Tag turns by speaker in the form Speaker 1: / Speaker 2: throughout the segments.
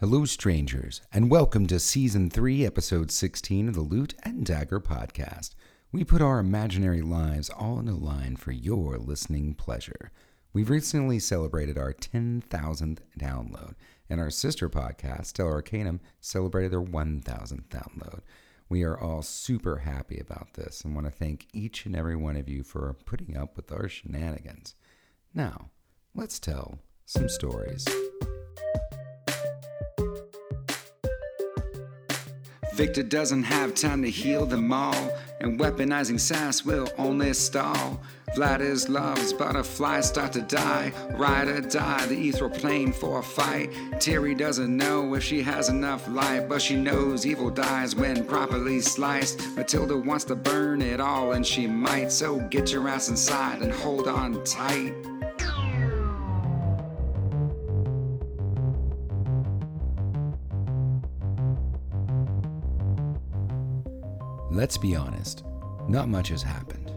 Speaker 1: Hello, strangers, and welcome to Season 3, Episode 16 of the Loot and Dagger Podcast. We put our imaginary lives all in a line for your listening pleasure. We've recently celebrated our 10,000th download, and our sister podcast, Stellar Arcanum, celebrated their 1,000th download. We are all super happy about this and want to thank each and every one of you for putting up with our shenanigans. Now, let's tell some stories.
Speaker 2: Victor doesn't have time to heal them all, and weaponizing sass will only stall. Vladislav's butterflies start to die, ride or die, the ethereal plane for a fight. Terry doesn't know if she has enough light, but she knows evil dies when properly sliced. Matilda wants to burn it all, and she might, so get your ass inside and hold on tight.
Speaker 1: Let's be honest, not much has happened.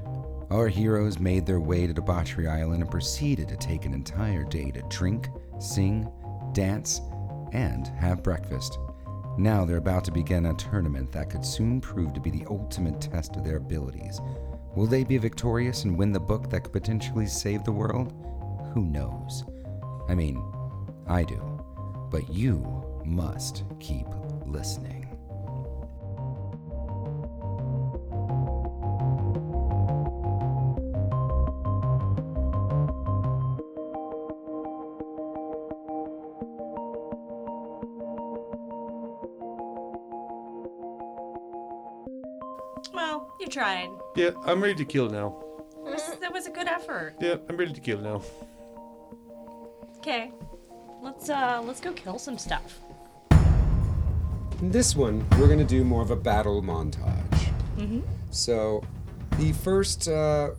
Speaker 1: Our heroes made their way to Debauchery Island and proceeded to take an entire day to drink, sing, dance, and have breakfast. Now they're about to begin a tournament that could soon prove to be the ultimate test of their abilities. Will they be victorious and win the book that could potentially save the world? Who knows? I mean, I do. But you must keep listening.
Speaker 3: Yeah, I'm ready to kill now.
Speaker 4: That was, that was a good effort.
Speaker 3: Yeah, I'm ready to kill now.
Speaker 4: Okay, let's uh let's go kill some stuff.
Speaker 5: In this one, we're going to do more of a battle montage. Mhm. So, the first, uh,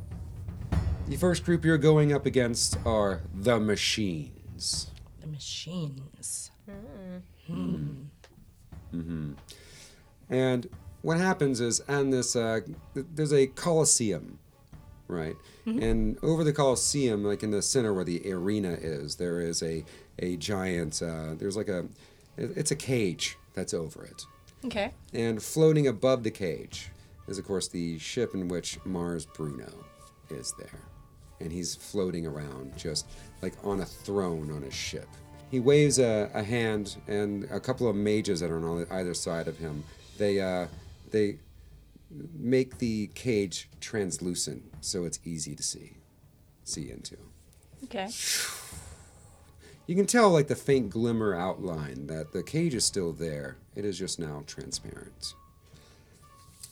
Speaker 5: the first group you're going up against are the machines.
Speaker 4: The machines. Mm. Mm. Mm-hmm.
Speaker 5: And what happens is, on this, uh, there's a coliseum, right? And over the coliseum, like in the center where the arena is, there is a a giant. Uh, there's like a, it's a cage that's over it.
Speaker 4: Okay.
Speaker 5: And floating above the cage is, of course, the ship in which Mars Bruno is there. And he's floating around just like on a throne on a ship. He waves a, a hand, and a couple of mages that are on either side of him, they, uh, they make the cage translucent so it's easy to see, see into.
Speaker 4: Okay.
Speaker 5: You can tell, like, the faint glimmer outline that the cage is still there. It is just now transparent.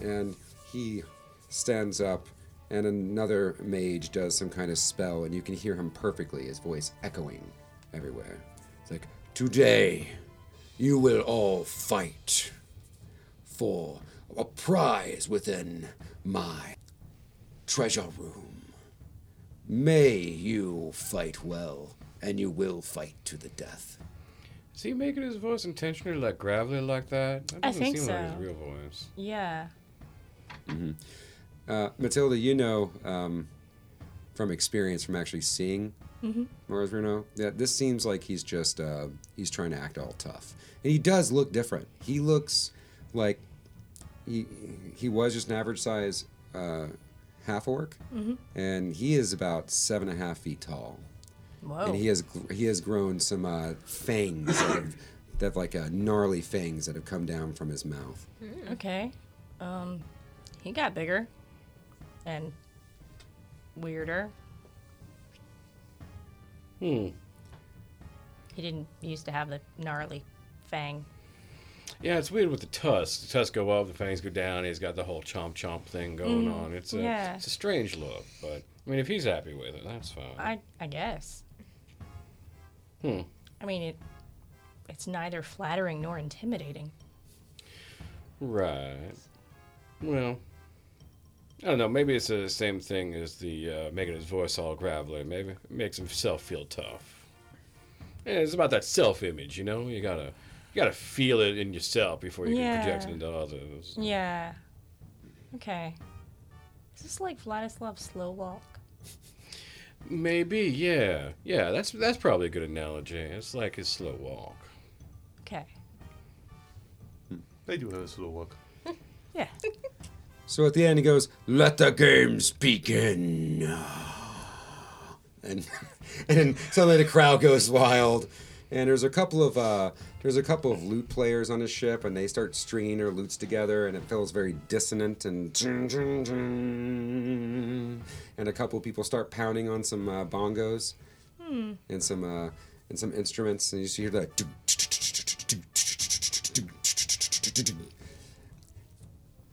Speaker 5: And he stands up, and another mage does some kind of spell, and you can hear him perfectly, his voice echoing everywhere. It's like, Today, you will all fight for a prize within my treasure room. May you fight well, and you will fight to the death.
Speaker 3: Is he making his voice intentionally like gravelly like that? That
Speaker 4: I
Speaker 3: doesn't
Speaker 4: think
Speaker 3: seem like
Speaker 4: so.
Speaker 3: his real voice.
Speaker 4: Yeah.
Speaker 5: Uh, Matilda, you know um, from experience, from actually seeing Mars Bruno, that this seems like he's just uh, he's trying to act all tough, and he does look different. He looks like he he was just an average size uh, half orc, and he is about seven and a half feet tall.
Speaker 4: Whoa.
Speaker 5: and he has he has grown some uh, fangs that have, that have like uh, gnarly fangs that have come down from his mouth.
Speaker 4: Okay. Um, he got bigger and weirder.
Speaker 3: Hmm.
Speaker 4: He didn't used to have the gnarly fang.
Speaker 3: Yeah, it's weird with the tusks. The tusks go up, the fangs go down. He's got the whole chomp chomp thing going on. It's a
Speaker 4: yeah.
Speaker 3: it's a strange look, but I mean, if he's happy with it, that's fine.
Speaker 4: I I guess.
Speaker 3: Hmm.
Speaker 4: I mean it. It's neither flattering nor intimidating.
Speaker 3: Right. Well, I don't know. Maybe it's the same thing as the uh, making his voice all gravelly. Maybe it makes himself feel tough. Yeah, it's about that self-image, you know. You gotta, you gotta feel it in yourself before you can project it into others.
Speaker 4: Yeah. Okay. Is this like Vladislav's slow walk?
Speaker 3: Maybe, yeah, yeah. That's that's probably a good analogy. It's like his slow walk.
Speaker 4: Okay.
Speaker 6: They do have this little look.
Speaker 4: Yeah.
Speaker 5: So at the end, he goes, "Let the games begin," and and suddenly the crowd goes wild. And there's a couple of uh, there's a couple of lute players on the ship, and they start stringing their lutes together, and it feels very dissonant and and a couple of people start pounding on some uh, bongos and some uh, and some instruments, and you just hear that.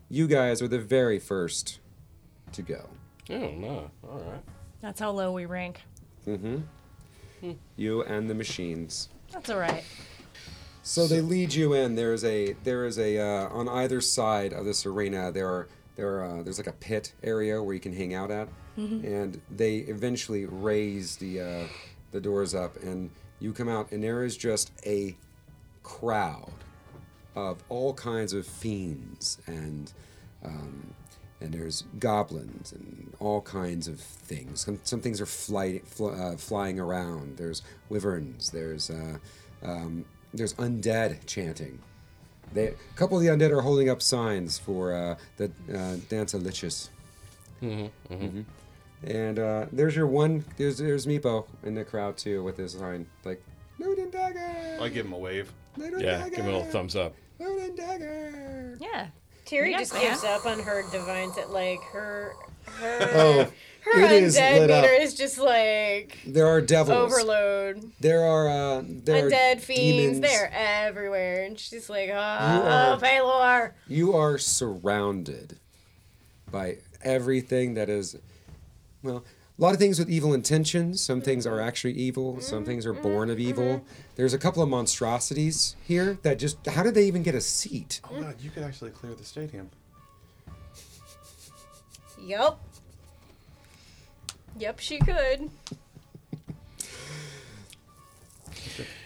Speaker 5: You guys are the very first to go.
Speaker 3: Oh no. All right.
Speaker 4: That's how low we rank.
Speaker 5: You and the machines.
Speaker 4: That's all right.
Speaker 5: So they lead you in. There's a there is a uh, on either side of this arena. There are there are, uh, there's like a pit area where you can hang out at, and they eventually raise the uh, the doors up, and you come out, and there is just a crowd of all kinds of fiends and um, and there's goblins and all kinds of things. Some, some things are fly, fl- uh, flying around. There's wyverns. There's uh, um, there's undead chanting. They, a couple of the undead are holding up signs for uh, the uh, Dancelicious. Mhm. And uh, there's your one. There's there's Meepo in the crowd too with his sign like Loot and Dagger.
Speaker 6: I give him a wave.
Speaker 5: Loot
Speaker 3: Yeah.
Speaker 5: Dagger.
Speaker 3: Give him a little thumbs up.
Speaker 5: Loot and Dagger.
Speaker 4: Yeah.
Speaker 7: Terry just
Speaker 4: man.
Speaker 7: gives up on her divine set like her her
Speaker 5: Oh,
Speaker 7: her
Speaker 5: it is
Speaker 7: undead
Speaker 5: lit up.
Speaker 7: meter is just like
Speaker 5: There are devils.
Speaker 7: overload.
Speaker 5: There are uh, there are
Speaker 7: Undead fiends,
Speaker 5: demons.
Speaker 7: they're everywhere, and she's like,
Speaker 5: You
Speaker 7: oh,
Speaker 5: are-
Speaker 7: oh, Pelor.
Speaker 5: You are surrounded by everything that is, well, a lot of things with evil intentions. Some things are mm-hmm. actually evil. Some things are mm-hmm. born of evil. Mm-hmm. There's a couple of monstrosities here that just, how did they even get a seat?
Speaker 6: Oh god, you could actually clear the stadium.
Speaker 7: Yep. Yep, she could.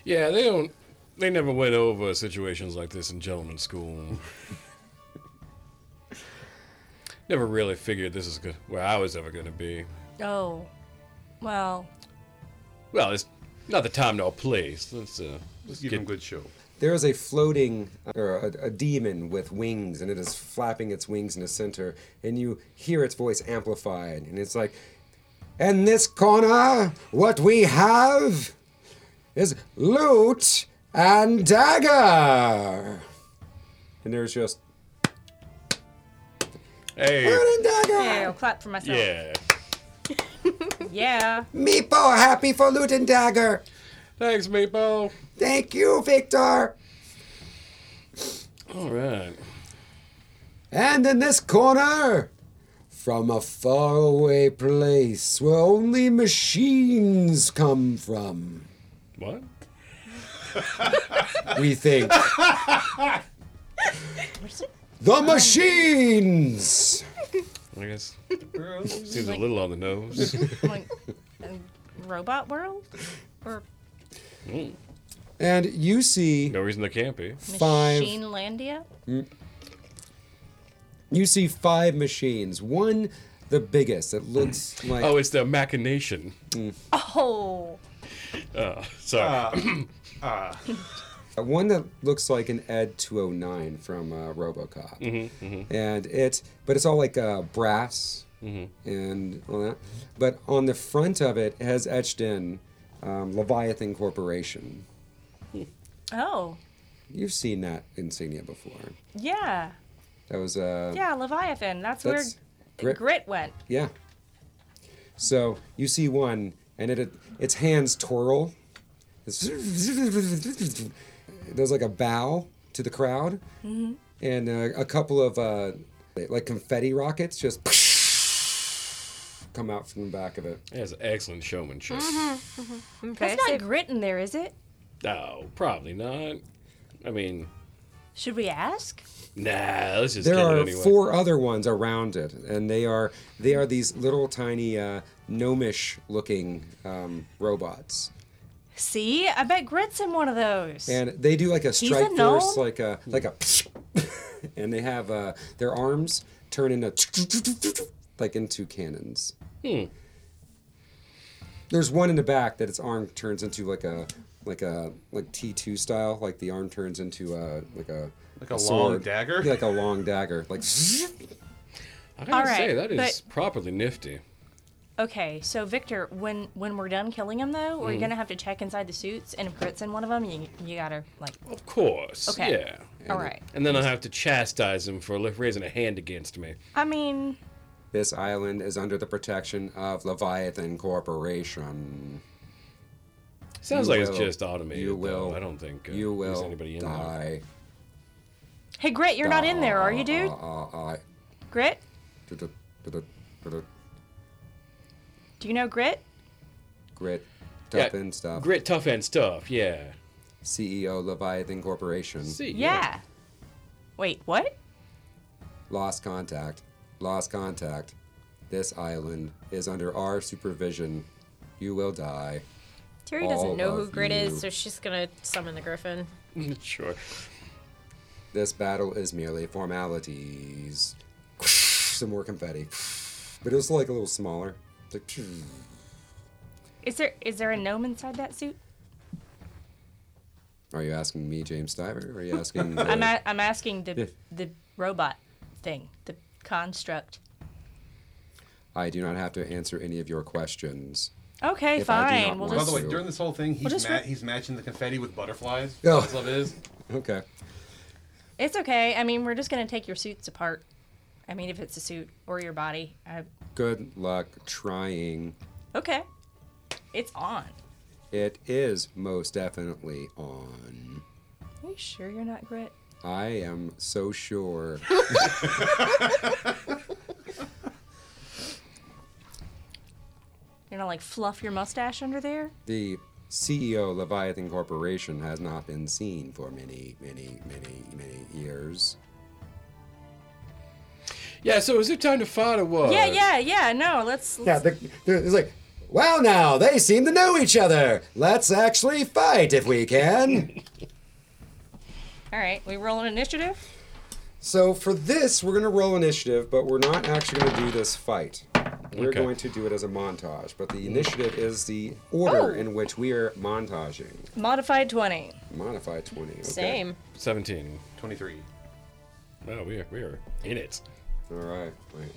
Speaker 3: Yeah, they don't. They never went over situations like this in gentleman's school. never really figured this is good, where I was ever going to be.
Speaker 4: Oh. Well,
Speaker 3: Well, it's not the time nor place. Let's uh, let's
Speaker 6: Give
Speaker 3: get
Speaker 6: him a good show.
Speaker 5: There is a floating, or a, a demon with wings, and it is flapping its wings in the center, and you hear its voice amplified, and it's like, In this corner, what we have is loot and dagger. And there's just
Speaker 3: hey,
Speaker 5: loot and dagger.
Speaker 4: yeah, I'll clap for myself.
Speaker 3: yeah.
Speaker 4: Yeah.
Speaker 5: Meepo happy for loot and dagger.
Speaker 3: Thanks, Meepo.
Speaker 5: Thank you, Victor.
Speaker 3: All right.
Speaker 5: And in this corner, from a faraway place where only machines come from,
Speaker 3: What?
Speaker 5: we think. the machines!
Speaker 3: I guess seems a little on the nose.
Speaker 4: like, in robot world? Or mm.
Speaker 5: And you see
Speaker 3: no reason they can't be.
Speaker 5: five.
Speaker 4: Machine Landia? Hmm?
Speaker 5: You see five machines. One, the biggest. It looks like.
Speaker 3: Oh, it's the machination.
Speaker 4: Oh.
Speaker 3: Uh, sorry.
Speaker 6: Ah. Ah.
Speaker 5: Ah, one that looks like an Ed 209 from uh, RoboCop,
Speaker 3: Mm-hmm,
Speaker 5: and it's but it's all like uh, brass
Speaker 3: Mm-hmm.
Speaker 5: and all that. But on the front of it has etched in um, Leviathan Corporation.
Speaker 4: Oh.
Speaker 5: You've seen that insignia before.
Speaker 4: Yeah.
Speaker 5: That was uh,
Speaker 4: Yeah, Leviathan. That's,
Speaker 5: That's
Speaker 4: where
Speaker 5: Grit.
Speaker 4: Grit went.
Speaker 5: yeah. So you see one, and it its hands twirl. It's- There's like a bow to the crowd, and uh, a couple of uh, like confetti rockets just come out from the back of it.
Speaker 3: It has excellent showmanship.
Speaker 4: That's not Grit in there, is it?
Speaker 3: No, probably not. I mean,
Speaker 4: Should we ask?
Speaker 3: nah. Let's just
Speaker 5: There
Speaker 3: get
Speaker 5: are
Speaker 3: it anyway.
Speaker 5: four other ones around it, and they are they are these little tiny uh, gnomish looking um, robots.
Speaker 4: See? I bet Grit's in one of those.
Speaker 5: and they do like a
Speaker 4: a
Speaker 5: strike
Speaker 4: gnome?
Speaker 5: force, like a like a, and they have uh, their arms turn into like into cannons.
Speaker 3: Hmm.
Speaker 5: There's one in the back that its arm turns into like a like a like T two style, like the arm turns into a like a
Speaker 6: Like a long
Speaker 5: sword.
Speaker 6: dagger?
Speaker 5: Yeah, like a long dagger, like.
Speaker 3: I gotta
Speaker 4: All right,
Speaker 3: say that is
Speaker 4: but-
Speaker 3: properly nifty.
Speaker 4: Okay, so Victor, when when we're done killing him though,
Speaker 3: Mm-hmm.
Speaker 4: we're gonna have to check inside the suits, and if Grit's in one of them, you you gotta like.
Speaker 3: Of course.
Speaker 4: Okay.
Speaker 3: Yeah.
Speaker 4: All right.
Speaker 3: And then I'll have to chastise him for raising a hand against me.
Speaker 4: I mean,
Speaker 5: This island is under the protection of Leviathan Corporation.
Speaker 3: Sounds
Speaker 5: You
Speaker 3: like
Speaker 5: will-
Speaker 3: it's just automated.
Speaker 5: You
Speaker 3: though.
Speaker 5: will.
Speaker 3: I don't think uh,
Speaker 5: you
Speaker 3: there's
Speaker 5: will
Speaker 3: anybody in there.
Speaker 5: die.
Speaker 4: hey Grit, you're not in there, are you, dude?
Speaker 5: Uh, uh, uh,
Speaker 4: Grit, do you know Grit?
Speaker 5: Grit,
Speaker 3: Yeah,
Speaker 5: tough and stuff.
Speaker 3: Grit, tough and stuff. Yeah.
Speaker 5: CEO Leviathan Corporation.
Speaker 3: See.
Speaker 4: Yeah. Wait, what?
Speaker 5: Lost contact. Lost contact. This island is under our supervision. You will die.
Speaker 7: Terry
Speaker 5: All
Speaker 7: doesn't know who Grit
Speaker 5: you.
Speaker 7: is, so she's gonna summon the Griffin.
Speaker 3: sure.
Speaker 5: This battle is merely formalities. Some more confetti. But it was like a little smaller. It's like,
Speaker 4: Is there is there a gnome inside that suit?
Speaker 5: are you asking me, James Stiver? Or are you asking. the-
Speaker 4: I'm a, I'm asking the
Speaker 5: Yeah.
Speaker 4: the robot thing, the construct.
Speaker 5: I do not have to answer any of your questions.
Speaker 4: Okay,
Speaker 5: If I do
Speaker 4: fine. We'll
Speaker 5: want
Speaker 6: By
Speaker 4: just
Speaker 6: the way, during this whole thing, he's,
Speaker 4: just
Speaker 6: ma-
Speaker 4: re-
Speaker 6: he's matching the confetti with butterflies.
Speaker 5: Oh.
Speaker 6: That's what it is.
Speaker 5: Okay.
Speaker 4: It's okay. I mean, we're just gonna take your suits apart. I mean, if it's a suit or your body. I,
Speaker 5: Good luck trying.
Speaker 4: okay. It's on.
Speaker 5: It is most definitely on.
Speaker 4: Are you sure you're not Grit?
Speaker 5: I am so sure.
Speaker 4: You're gonna like fluff your mustache under there?
Speaker 5: The CEO Leviathan Corporation has not been seen for many, many, many, many years.
Speaker 3: Yeah. So is it time to fight or what?
Speaker 4: Yeah, yeah, yeah. No, let's.
Speaker 5: Yeah,
Speaker 4: let's
Speaker 5: the, the, it's like, well, now they seem to know each other. Let's actually fight if we can.
Speaker 4: all right, we roll an initiative.
Speaker 5: so for this, we're gonna roll initiative, but we're not actually gonna do this fight. We're
Speaker 3: Okay.
Speaker 5: going to do it as a montage, but the initiative is the order
Speaker 4: Oh.
Speaker 5: in which we are montaging.
Speaker 4: Modified twenty.
Speaker 5: Modified 20. Okay.
Speaker 7: Same.
Speaker 3: Seventeen.
Speaker 6: 23.
Speaker 3: Well, we are we are in it.
Speaker 5: All right. Wait.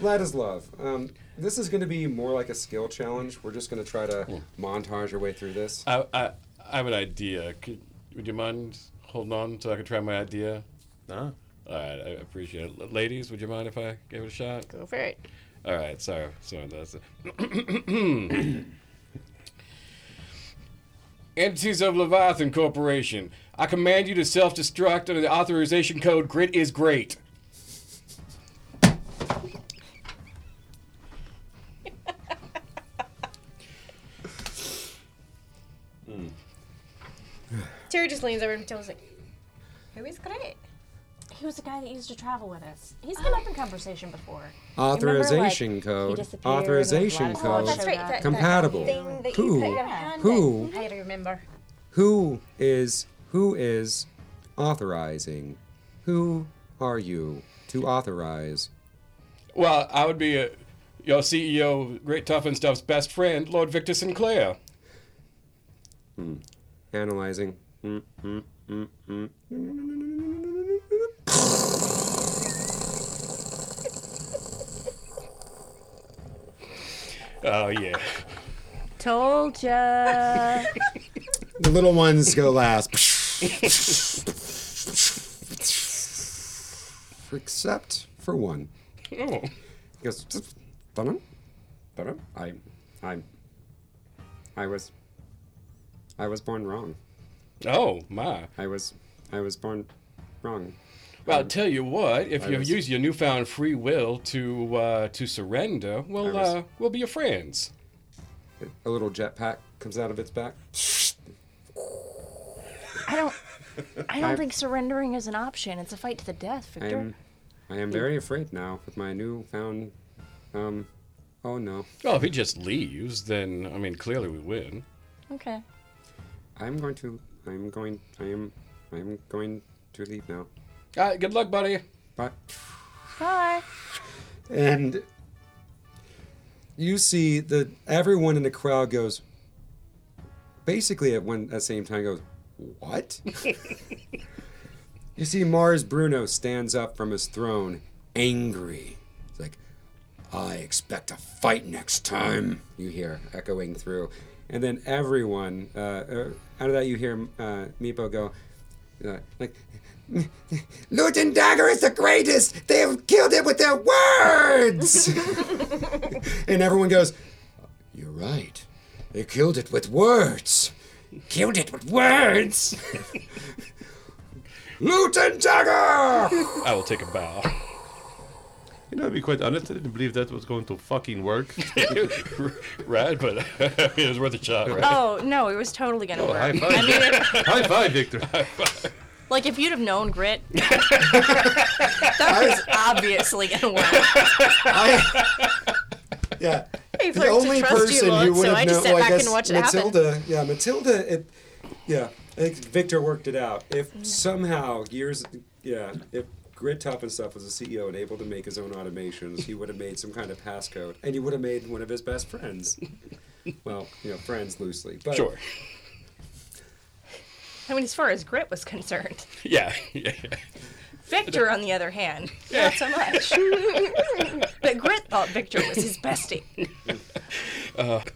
Speaker 5: Ladislav, um, this is going to be more like a skill challenge. We're just going to try to montage our way through this.
Speaker 3: I I, I have an idea. Could, would you mind holding on so I can try my idea?
Speaker 6: Nah.
Speaker 3: All right, I appreciate it. Ladies, would you mind if I gave it a shot?
Speaker 7: Go for it.
Speaker 3: All right, sorry, sorry. That's it. Entities of Leviathan Corporation, I command you to self-destruct under the authorization code "Grit is great."
Speaker 7: Terry just leans over and tells like, "Who is Grit?"
Speaker 4: He was the guy that used to travel with us. He's come up in conversation before.
Speaker 5: Authorization
Speaker 4: he
Speaker 5: code. Authorization code.
Speaker 4: Vlad-
Speaker 7: That's right. That,
Speaker 5: Compatible.
Speaker 7: That thing that
Speaker 5: Who?
Speaker 7: you put your hand
Speaker 5: Who?
Speaker 7: I remember.
Speaker 5: Who is who is authorizing? Who are you to authorize?
Speaker 3: Well, I would be uh your CEO, Grit Tough and Stuff's best friend, Lord Victor Sinclair.
Speaker 5: Analyzing. Mm, mm, mm, mm.
Speaker 3: Oh yeah.
Speaker 4: Told ya.
Speaker 5: The little ones go last. Except for one.
Speaker 3: Oh.
Speaker 5: He goes, Dunham? Dunham? I, I, I was, I was born wrong.
Speaker 3: Oh my.
Speaker 5: I was, I was born wrong.
Speaker 3: Well, I'll tell you what. If
Speaker 5: I
Speaker 3: you
Speaker 5: was-
Speaker 3: use your newfound free will to uh, to surrender, we'll
Speaker 5: was-
Speaker 3: uh, we'll be your friends.
Speaker 5: A little jetpack comes out of its back.
Speaker 4: I don't. I don't
Speaker 5: I-
Speaker 4: think surrendering is an option. It's a fight to the death,
Speaker 5: I
Speaker 4: Victor.
Speaker 5: am, I am very afraid now with my newfound, um, oh no.
Speaker 3: Well, if he just leaves, then I mean, clearly we win.
Speaker 4: Okay.
Speaker 5: I'm going to, I'm going, I am, I am going to leave now.
Speaker 3: All right, good luck, buddy.
Speaker 5: Bye.
Speaker 4: Bye.
Speaker 5: And you see that everyone in the crowd goes, basically at one at the same time goes, "What?" you see Mars Bruno stands up from his throne, angry. It's like, "I expect a fight next time." You hear echoing through, and then everyone uh, uh, out of that you hear uh, Meepo go, uh, like. And Dagger is the greatest! They have killed it with their words! and everyone goes, You're right. They killed it with words. Killed it with words? And Dagger!
Speaker 3: I will take a bow.
Speaker 8: You know, to be quite honest, I didn't believe that was going to fucking work.
Speaker 3: Rad, but I mean, it was worth a shot, right?
Speaker 4: Oh no, it was totally gonna
Speaker 8: Oh,
Speaker 4: work.
Speaker 8: high five.
Speaker 4: I mean, it,
Speaker 8: High five, Victor.
Speaker 4: like if you'd have known grit, that was obviously gonna work.
Speaker 5: Yeah.
Speaker 7: He
Speaker 5: The
Speaker 7: learned to
Speaker 5: only
Speaker 7: trust you,
Speaker 5: person who
Speaker 7: Lord,
Speaker 5: would
Speaker 7: so
Speaker 5: have
Speaker 7: I just
Speaker 5: known, well, I guess
Speaker 7: and watched happen.
Speaker 5: Matilda, yeah, Matilda, it, yeah, I think Victor worked it out. If mm. somehow years, yeah, if Grit Tough and stuff was a CEO and able to make his own automations, he would have made some kind of passcode, and he would have made one of his best friends. well, you know, friends loosely, but
Speaker 3: Sure.
Speaker 4: I mean, as far as grit was concerned,
Speaker 3: Yeah. yeah.
Speaker 4: Victor, on the other hand, not so much. but Grit thought Victor was his bestie.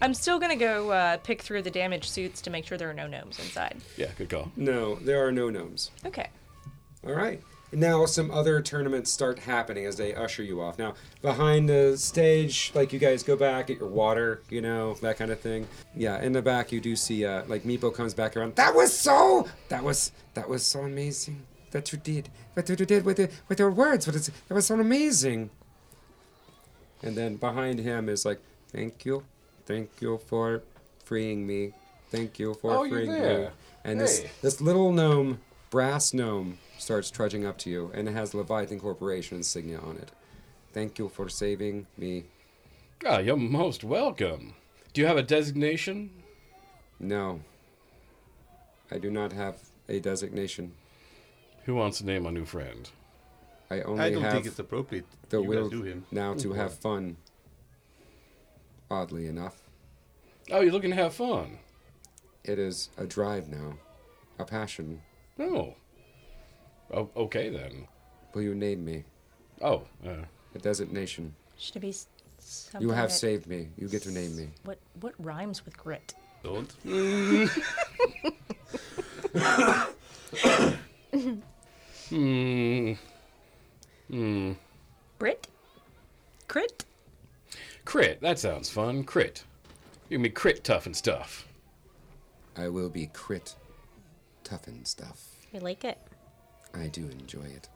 Speaker 4: I'm still gonna go uh, pick through the damaged suits to make sure there are no gnomes inside.
Speaker 3: Yeah, good call.
Speaker 5: no, there are no gnomes.
Speaker 4: Okay.
Speaker 5: All right. Now some other tournaments start happening as they usher you off. Now behind the stage, like you guys go back at your water, you know that kind of thing. Yeah, in the back you do see uh, like Meepo comes back around. That was so. That was that was so amazing that you did. What you did with it with your words. But it's that was so amazing. And then behind him is like, thank you, thank you for freeing me, thank you for
Speaker 3: Oh, you're
Speaker 5: freeing me. And this this little gnome, brass gnome, starts trudging up to you, and it has Leviathan Corporation insignia on it. Thank you for saving me.
Speaker 3: Ah, you're most welcome. Do you have a designation?
Speaker 5: No, I do not have a designation.
Speaker 3: Who wants to name a new friend?
Speaker 5: I only
Speaker 8: I don't
Speaker 5: have
Speaker 8: think it's appropriate.
Speaker 5: the
Speaker 8: you
Speaker 5: will
Speaker 8: do him.
Speaker 5: now to have fun. Oddly enough,
Speaker 3: Oh, you're looking to have fun.
Speaker 5: it is a drive now, a passion.
Speaker 3: Oh. Oh, okay then.
Speaker 5: Will you name me?
Speaker 3: Oh, uh,
Speaker 5: A designation.
Speaker 4: Should it be s- something
Speaker 5: You have
Speaker 4: that-
Speaker 5: saved me. You get to name me.
Speaker 4: What what rhymes with grit?
Speaker 8: Don't.
Speaker 3: hmm. Hmm.
Speaker 4: Brit? Crit?
Speaker 3: Crit. That sounds fun. Crit. You can be crit tough and stuff.
Speaker 5: I will be crit, tough and stuff.
Speaker 7: I like it.
Speaker 5: I do enjoy it.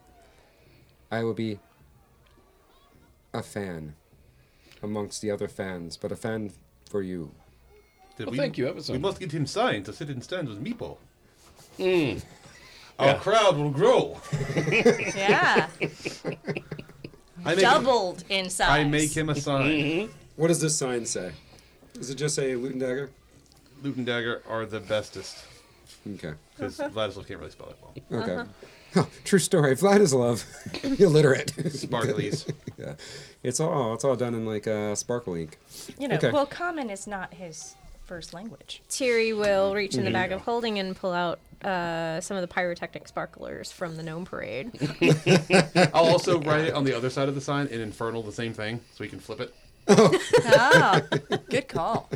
Speaker 5: I will be a fan amongst the other fans, but a fan for you.
Speaker 8: Did
Speaker 3: Well, thank you,
Speaker 8: We must get him signed to sit in stands with Meepo.
Speaker 3: Hmm.
Speaker 8: Our
Speaker 3: Yeah.
Speaker 8: crowd will grow.
Speaker 4: Yeah.
Speaker 8: I make,
Speaker 4: Doubled in size.
Speaker 8: I make him a sign.
Speaker 3: Mm-hmm.
Speaker 5: What does this sign say? Does it just say Loot and Dagger?
Speaker 8: Loot and Dagger are the bestest.
Speaker 5: Okay.
Speaker 8: Because Vladislav can't really spell it well.
Speaker 5: Okay. Huh, true story. Vladislav, illiterate.
Speaker 8: Sparklies.
Speaker 5: yeah. It's all it's all done in like uh, sparkle ink.
Speaker 4: You know,
Speaker 5: Okay.
Speaker 4: well, common is not his first language.
Speaker 7: Tiri will reach in the bag of holding and pull out uh, some of the pyrotechnic sparklers from the gnome parade.
Speaker 8: I'll also write it on the other side of the sign in Infernal, the same thing, so we can flip it.
Speaker 4: Ah, good call.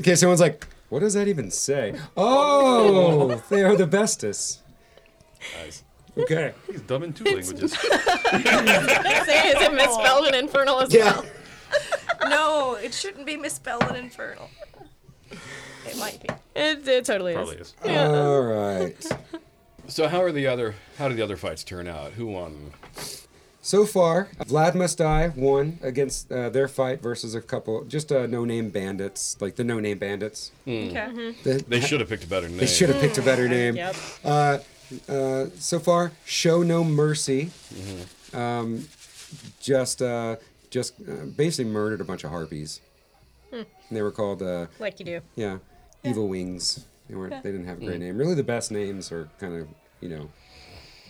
Speaker 5: Okay, someone's like, what does that even say? Oh, they are the bestest.
Speaker 3: Nice.
Speaker 5: Okay.
Speaker 8: He's dumb in two languages.
Speaker 7: Say, is it misspelled in infernal as
Speaker 5: Yeah.
Speaker 7: well?
Speaker 4: No, it shouldn't be misspelled in infernal. It might be.
Speaker 7: It, it totally
Speaker 8: Probably
Speaker 7: is.
Speaker 8: is.
Speaker 5: All right.
Speaker 3: So how are the other? How did the other fights turn out? Who won?
Speaker 5: So far, Vlad Must Die won against uh, their fight versus a couple, just uh, no-name bandits, like the no-name bandits.
Speaker 4: Okay.
Speaker 5: The-
Speaker 3: They should have picked a better name.
Speaker 5: They should have picked a better name.
Speaker 7: Yep.
Speaker 5: Uh, uh, so far, show no mercy. Um, just, uh, just uh, basically murdered a bunch of harpies. They were called, uh,
Speaker 7: Like you do.
Speaker 5: yeah, evil wings. They weren't. They didn't have a great name. Really, the best names are kind of, you know,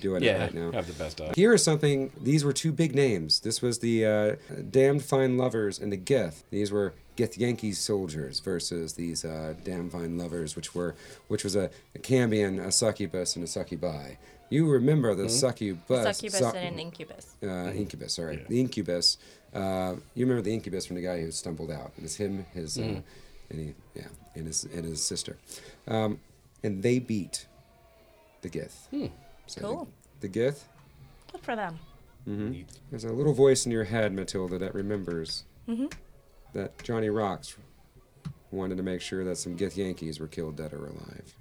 Speaker 5: doing it right now.
Speaker 3: have the best eye.
Speaker 5: Here is something. These were two big names. This was the uh, Damned Fine Lovers and the Gith. These were Githyanki soldiers versus these uh, damn fine lovers, which were which was a, a Cambion, a succubus, and a succubi. You remember the succubus?
Speaker 4: Succubus
Speaker 5: suc-
Speaker 4: and an incubus.
Speaker 5: uh, incubus. Sorry, the incubus. Uh, you remember the incubus from the guy who stumbled out? It was him, his, uh, and he, yeah, and his and his sister, um, and they beat the Gith. So
Speaker 4: Cool.
Speaker 5: The, the Gith.
Speaker 4: Good for them.
Speaker 5: There's a little voice in your head, Matilda, that remembers that Johnny Rocks wanted to make sure that some Gith Yankees were killed dead or alive.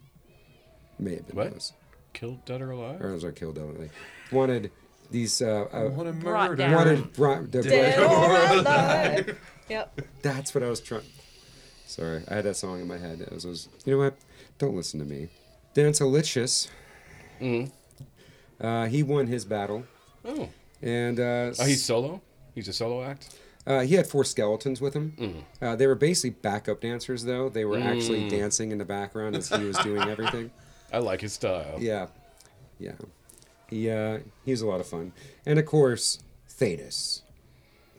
Speaker 5: May have been
Speaker 3: What?
Speaker 5: those,
Speaker 3: Killed dead or alive?
Speaker 5: or those are killed dead. or alive. Wanted these. Uh, uh,
Speaker 8: What a murder.
Speaker 5: wanted. Brought,
Speaker 7: Dead or alive. Yep.
Speaker 5: That's what I was trying. Sorry, I had that song in my head. It was, was you know what? Don't listen to me. Dancelicious. Mm. Uh, he won his battle,
Speaker 3: Oh.
Speaker 5: and uh,
Speaker 3: Oh, he's solo? He's a solo act?
Speaker 5: Uh, he had four skeletons with him. Uh, they were basically backup dancers, though. They were actually dancing in the background as he was doing everything.
Speaker 3: I like his style.
Speaker 5: Yeah, yeah. He uh, he was a lot of fun, and of course, Thetis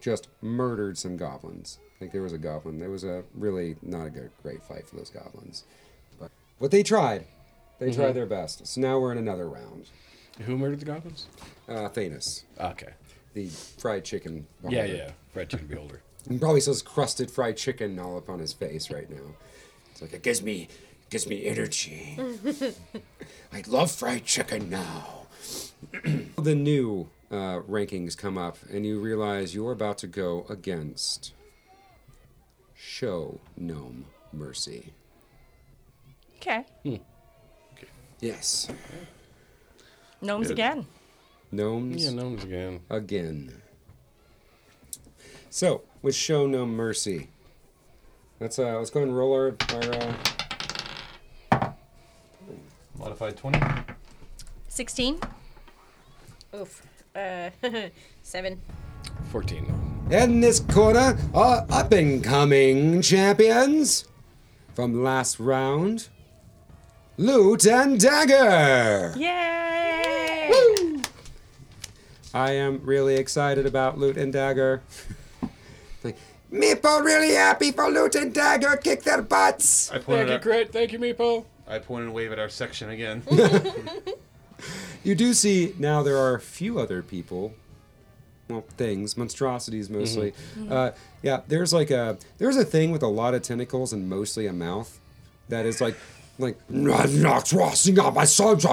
Speaker 5: just murdered some goblins. Like there was a goblin. There was a really not a good, great fight for those goblins, but what they tried. They tried their best. So now we're in another round.
Speaker 3: Who murdered the goblins?
Speaker 5: Uh, Thanos,
Speaker 3: Okay.
Speaker 5: The fried chicken.
Speaker 3: Yeah,
Speaker 5: beholder.
Speaker 3: yeah. Fried chicken beholder.
Speaker 5: He probably says crusted fried chicken all up on his face right now. It's like it gives me gives me energy. I love fried chicken now. the new uh, rankings come up, and you realize you're about to go against Show Gnome Mercy.
Speaker 4: Okay.
Speaker 5: Yes,
Speaker 4: Gnomes again.
Speaker 5: Gnomes
Speaker 3: Yeah, gnomes again.
Speaker 5: again. So with Show No Mercy, let's uh, let's go and roll our our. Uh,
Speaker 8: Modified 20.
Speaker 4: 16.
Speaker 7: Oof. Uh, seven.
Speaker 3: 14.
Speaker 5: In this corner are up and coming champions from last round Loot and Dagger.
Speaker 4: Yay!
Speaker 5: I am really excited about Loot and Dagger. like, Meepo really happy for Loot and Dagger. Kick their butts.
Speaker 8: I
Speaker 3: Thank
Speaker 8: pointed
Speaker 3: you,
Speaker 8: at,
Speaker 3: Crit. Thank you, Meepo.
Speaker 8: I point and wave at our section again.
Speaker 5: You do see now there are a few other people. Well, things, monstrosities mostly. Uh, yeah, there's like a there's a thing with a lot of tentacles and mostly a mouth that is like like not not crossing up my soldier.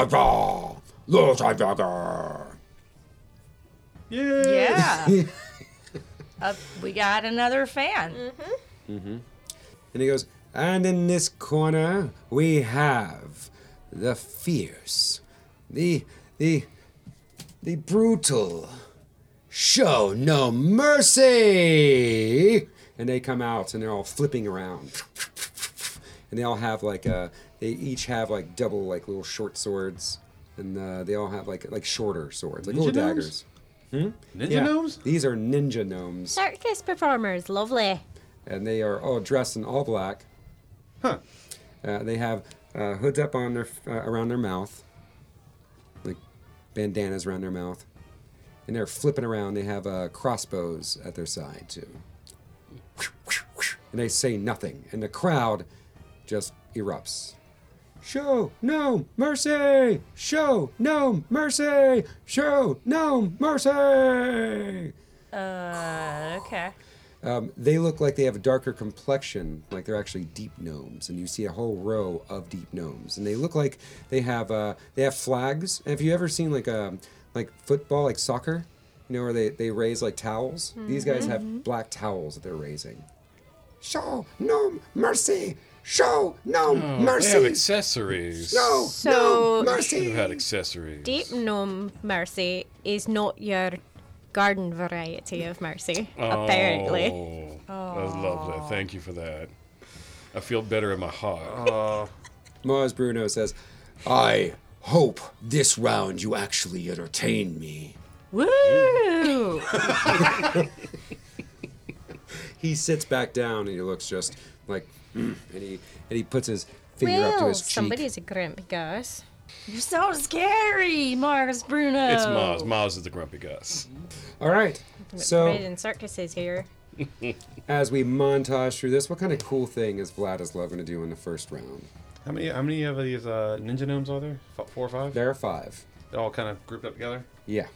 Speaker 5: Lord Dagger.
Speaker 4: Yeah. uh, we got another fan. Mm-hmm. Mm-hmm.
Speaker 5: And he goes, and in this corner we have the fierce, the the the brutal. Show no mercy. And they come out and they're all flipping around. And they all have like a they each have like double like little short swords. And uh, they all have like like shorter swords, like
Speaker 8: Ninja
Speaker 5: little
Speaker 8: gnomes?
Speaker 5: Daggers.
Speaker 8: Ninja
Speaker 5: Yeah,
Speaker 8: gnomes?
Speaker 5: These are ninja gnomes.
Speaker 7: Circus performers, lovely.
Speaker 5: and they are all dressed in all black.
Speaker 8: Huh.
Speaker 5: Uh, they have uh, hoods up on their uh, around their mouth, like bandanas around their mouth, and they're flipping around. They have uh, crossbows at their side too, and they say nothing, and the crowd just erupts. Show no mercy! Show no mercy! Show no mercy!
Speaker 4: Uh, okay.
Speaker 5: Um, they look like they have a darker complexion, like they're actually deep gnomes, and you see a whole row of deep gnomes, and they look like they have uh, they have flags. Have you ever seen like a like football, like soccer? You know, where they, they raise like towels. These guys have black towels that they're raising. Show no mercy. Show no
Speaker 3: Oh, they have
Speaker 5: mercy.
Speaker 3: accessories.
Speaker 5: No,
Speaker 7: So-
Speaker 5: no
Speaker 3: Should
Speaker 5: mercy.
Speaker 3: have had accessories.
Speaker 7: Deep gnome mercy is not your garden variety of mercy, apparently.
Speaker 3: Oh, that was lovely. Thank you for that. I feel better in my heart.
Speaker 8: Uh,
Speaker 5: Mars Bruno says, "I hope this round you actually entertain me."
Speaker 4: Woo!
Speaker 5: he sits back down and he looks just like, and he and he puts his finger up to his cheek.
Speaker 7: somebody's a grumpy Gus.
Speaker 4: You're so scary, Mars Bruno.
Speaker 3: It's Mars. Mars is the grumpy Gus.
Speaker 5: All right,
Speaker 7: Red
Speaker 5: so
Speaker 7: in circuses here.
Speaker 5: as we montage through this, what kind of cool thing is Vladislav going to do in the first round?
Speaker 8: How many how many of these uh, ninja gnomes are there? F- four or five?
Speaker 5: There are five.
Speaker 8: They're all kind of grouped up together.
Speaker 5: Yeah.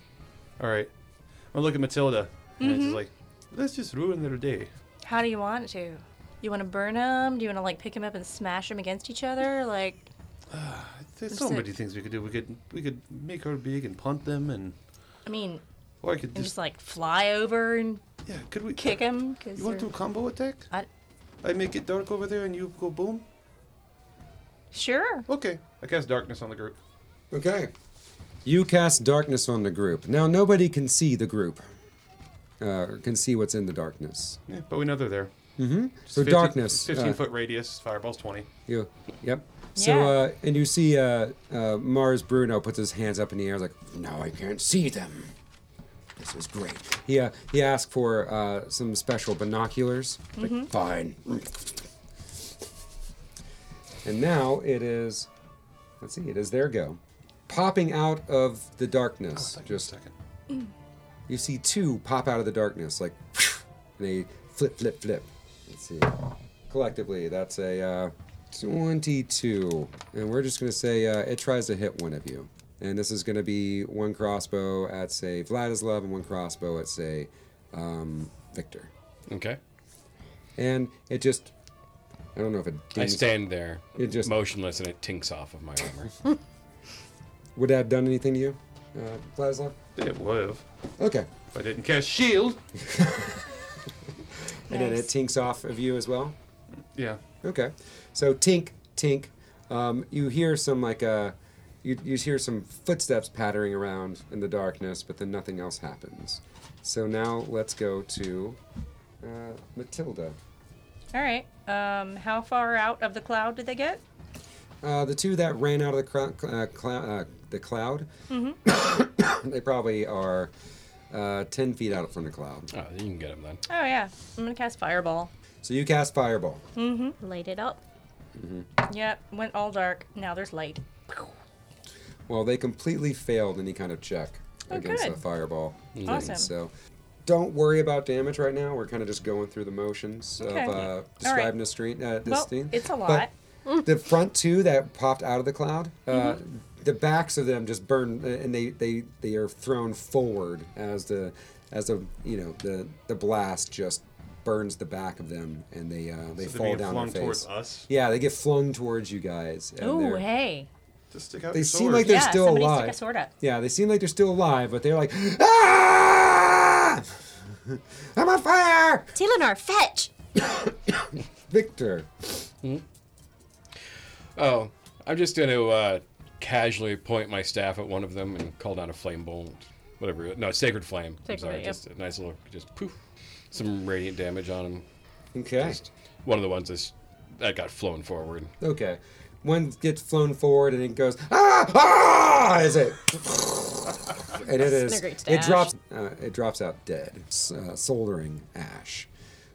Speaker 8: All right. I'm gonna look at Matilda, and it's just like, let's just ruin their day.
Speaker 4: How do you want to? You want to burn them? Do you want to like pick them up and smash them against each other? Like,
Speaker 8: There's so
Speaker 4: it.
Speaker 8: many things we could do. We could we could make her big and punt them, and
Speaker 4: I mean,
Speaker 8: or I could
Speaker 4: and
Speaker 8: just,
Speaker 4: just like fly over and
Speaker 8: yeah. Could we
Speaker 4: kick them? Cause
Speaker 8: You want to do a combo attack?
Speaker 4: I,
Speaker 8: I make it dark over there, and you go boom.
Speaker 4: sure.
Speaker 8: Okay. I cast darkness on the group.
Speaker 5: Okay. You cast darkness on the group. Now nobody can see the group. Uh, can see what's in the darkness.
Speaker 8: Yeah, but we know they're there.
Speaker 5: Mm-hmm. So
Speaker 8: 15
Speaker 5: darkness.
Speaker 8: 15
Speaker 5: uh,
Speaker 8: foot radius. Fireball's 20.
Speaker 5: You, yep. So,
Speaker 4: Yeah.
Speaker 5: uh, and you see uh, uh, Mars Bruno puts his hands up in the air, like, now I can't see them. This is great. He, uh, he asked for uh, some special binoculars. Like, fine. And now it is, let's see, it is their go. Popping out of the darkness.
Speaker 8: Just
Speaker 5: just
Speaker 8: a second.
Speaker 5: you see two pop out of the darkness, like, and they flip, flip, flip. Let's see. Collectively, that's a uh, 22. And we're just going to say uh, it tries to hit one of you. And this is going to be one crossbow at, say, Vladislav, and one crossbow at, say, um, Victor.
Speaker 3: Okay.
Speaker 5: And it just, I don't know if it
Speaker 3: I
Speaker 5: dings-
Speaker 3: stand there,
Speaker 5: It just-
Speaker 3: motionless, and it tinks off of my armor.
Speaker 5: Would that have done anything to you, uh, Vladislav?
Speaker 8: It would have.
Speaker 5: Okay.
Speaker 8: If I didn't cast shield.
Speaker 5: And then it
Speaker 4: Nice.
Speaker 5: tinks off of you as well?
Speaker 8: Yeah.
Speaker 5: Okay. So tink, tink. Um, you hear some like uh, you, you hear some footsteps pattering around in the darkness, but then nothing else happens. So now let's go to uh, Matilda.
Speaker 4: All right. Um, how far out of the cloud did they get?
Speaker 5: Uh, the two that ran out of the crowd, uh, clou- uh, the cloud, they probably are uh, ten feet out from the cloud.
Speaker 3: Oh, you can get him then.
Speaker 4: Oh yeah, I'm gonna cast fireball.
Speaker 5: So you cast fireball. Mm hmm.
Speaker 7: Light it up. Mm-hmm.
Speaker 4: Yep, went all dark. Now there's light.
Speaker 5: Well, they completely failed any kind of check
Speaker 4: Oh,
Speaker 5: against
Speaker 4: good.
Speaker 5: the fireball. thing,
Speaker 4: Awesome.
Speaker 5: So don't worry about damage right now. We're kind of just going through the motions
Speaker 4: Okay.
Speaker 5: of uh, describing the street. Uh, this
Speaker 4: Well,
Speaker 5: thing.
Speaker 4: it's a lot.
Speaker 5: But
Speaker 4: lot.
Speaker 5: the front two that popped out of the cloud, uh,
Speaker 4: Mm-hmm.
Speaker 5: The backs of them just burn, and they, they, they are thrown forward as the as the you know the the blast just burns the back of them, and they uh, they
Speaker 8: So
Speaker 5: fall down
Speaker 8: flung
Speaker 5: their face.
Speaker 8: towards us.
Speaker 5: Yeah, they get flung towards you guys. and
Speaker 4: Oh hey.
Speaker 8: Just stick out
Speaker 5: They seem
Speaker 8: sword.
Speaker 5: like they're
Speaker 4: yeah,
Speaker 5: still alive.
Speaker 4: stick a sword up.
Speaker 5: Yeah, they seem like they're still alive, but they're like, ah! I'm on fire!
Speaker 7: Telenar, fetch!
Speaker 5: Victor.
Speaker 3: Oh, I'm just going to uh, casually point my staff at one of them and call down a flame bolt. Whatever. No, sacred flame. I'm sorry.
Speaker 4: flame, yep.
Speaker 3: Just a nice little, just poof. Some radiant damage on him.
Speaker 5: Okay.
Speaker 3: Just one of the ones that's, that got flown forward.
Speaker 5: Okay. One gets flown forward and it goes, ah! Ah! As it. and it is.
Speaker 7: Snigger's
Speaker 5: It drops. Uh, it drops out dead, s- uh, soldering ash.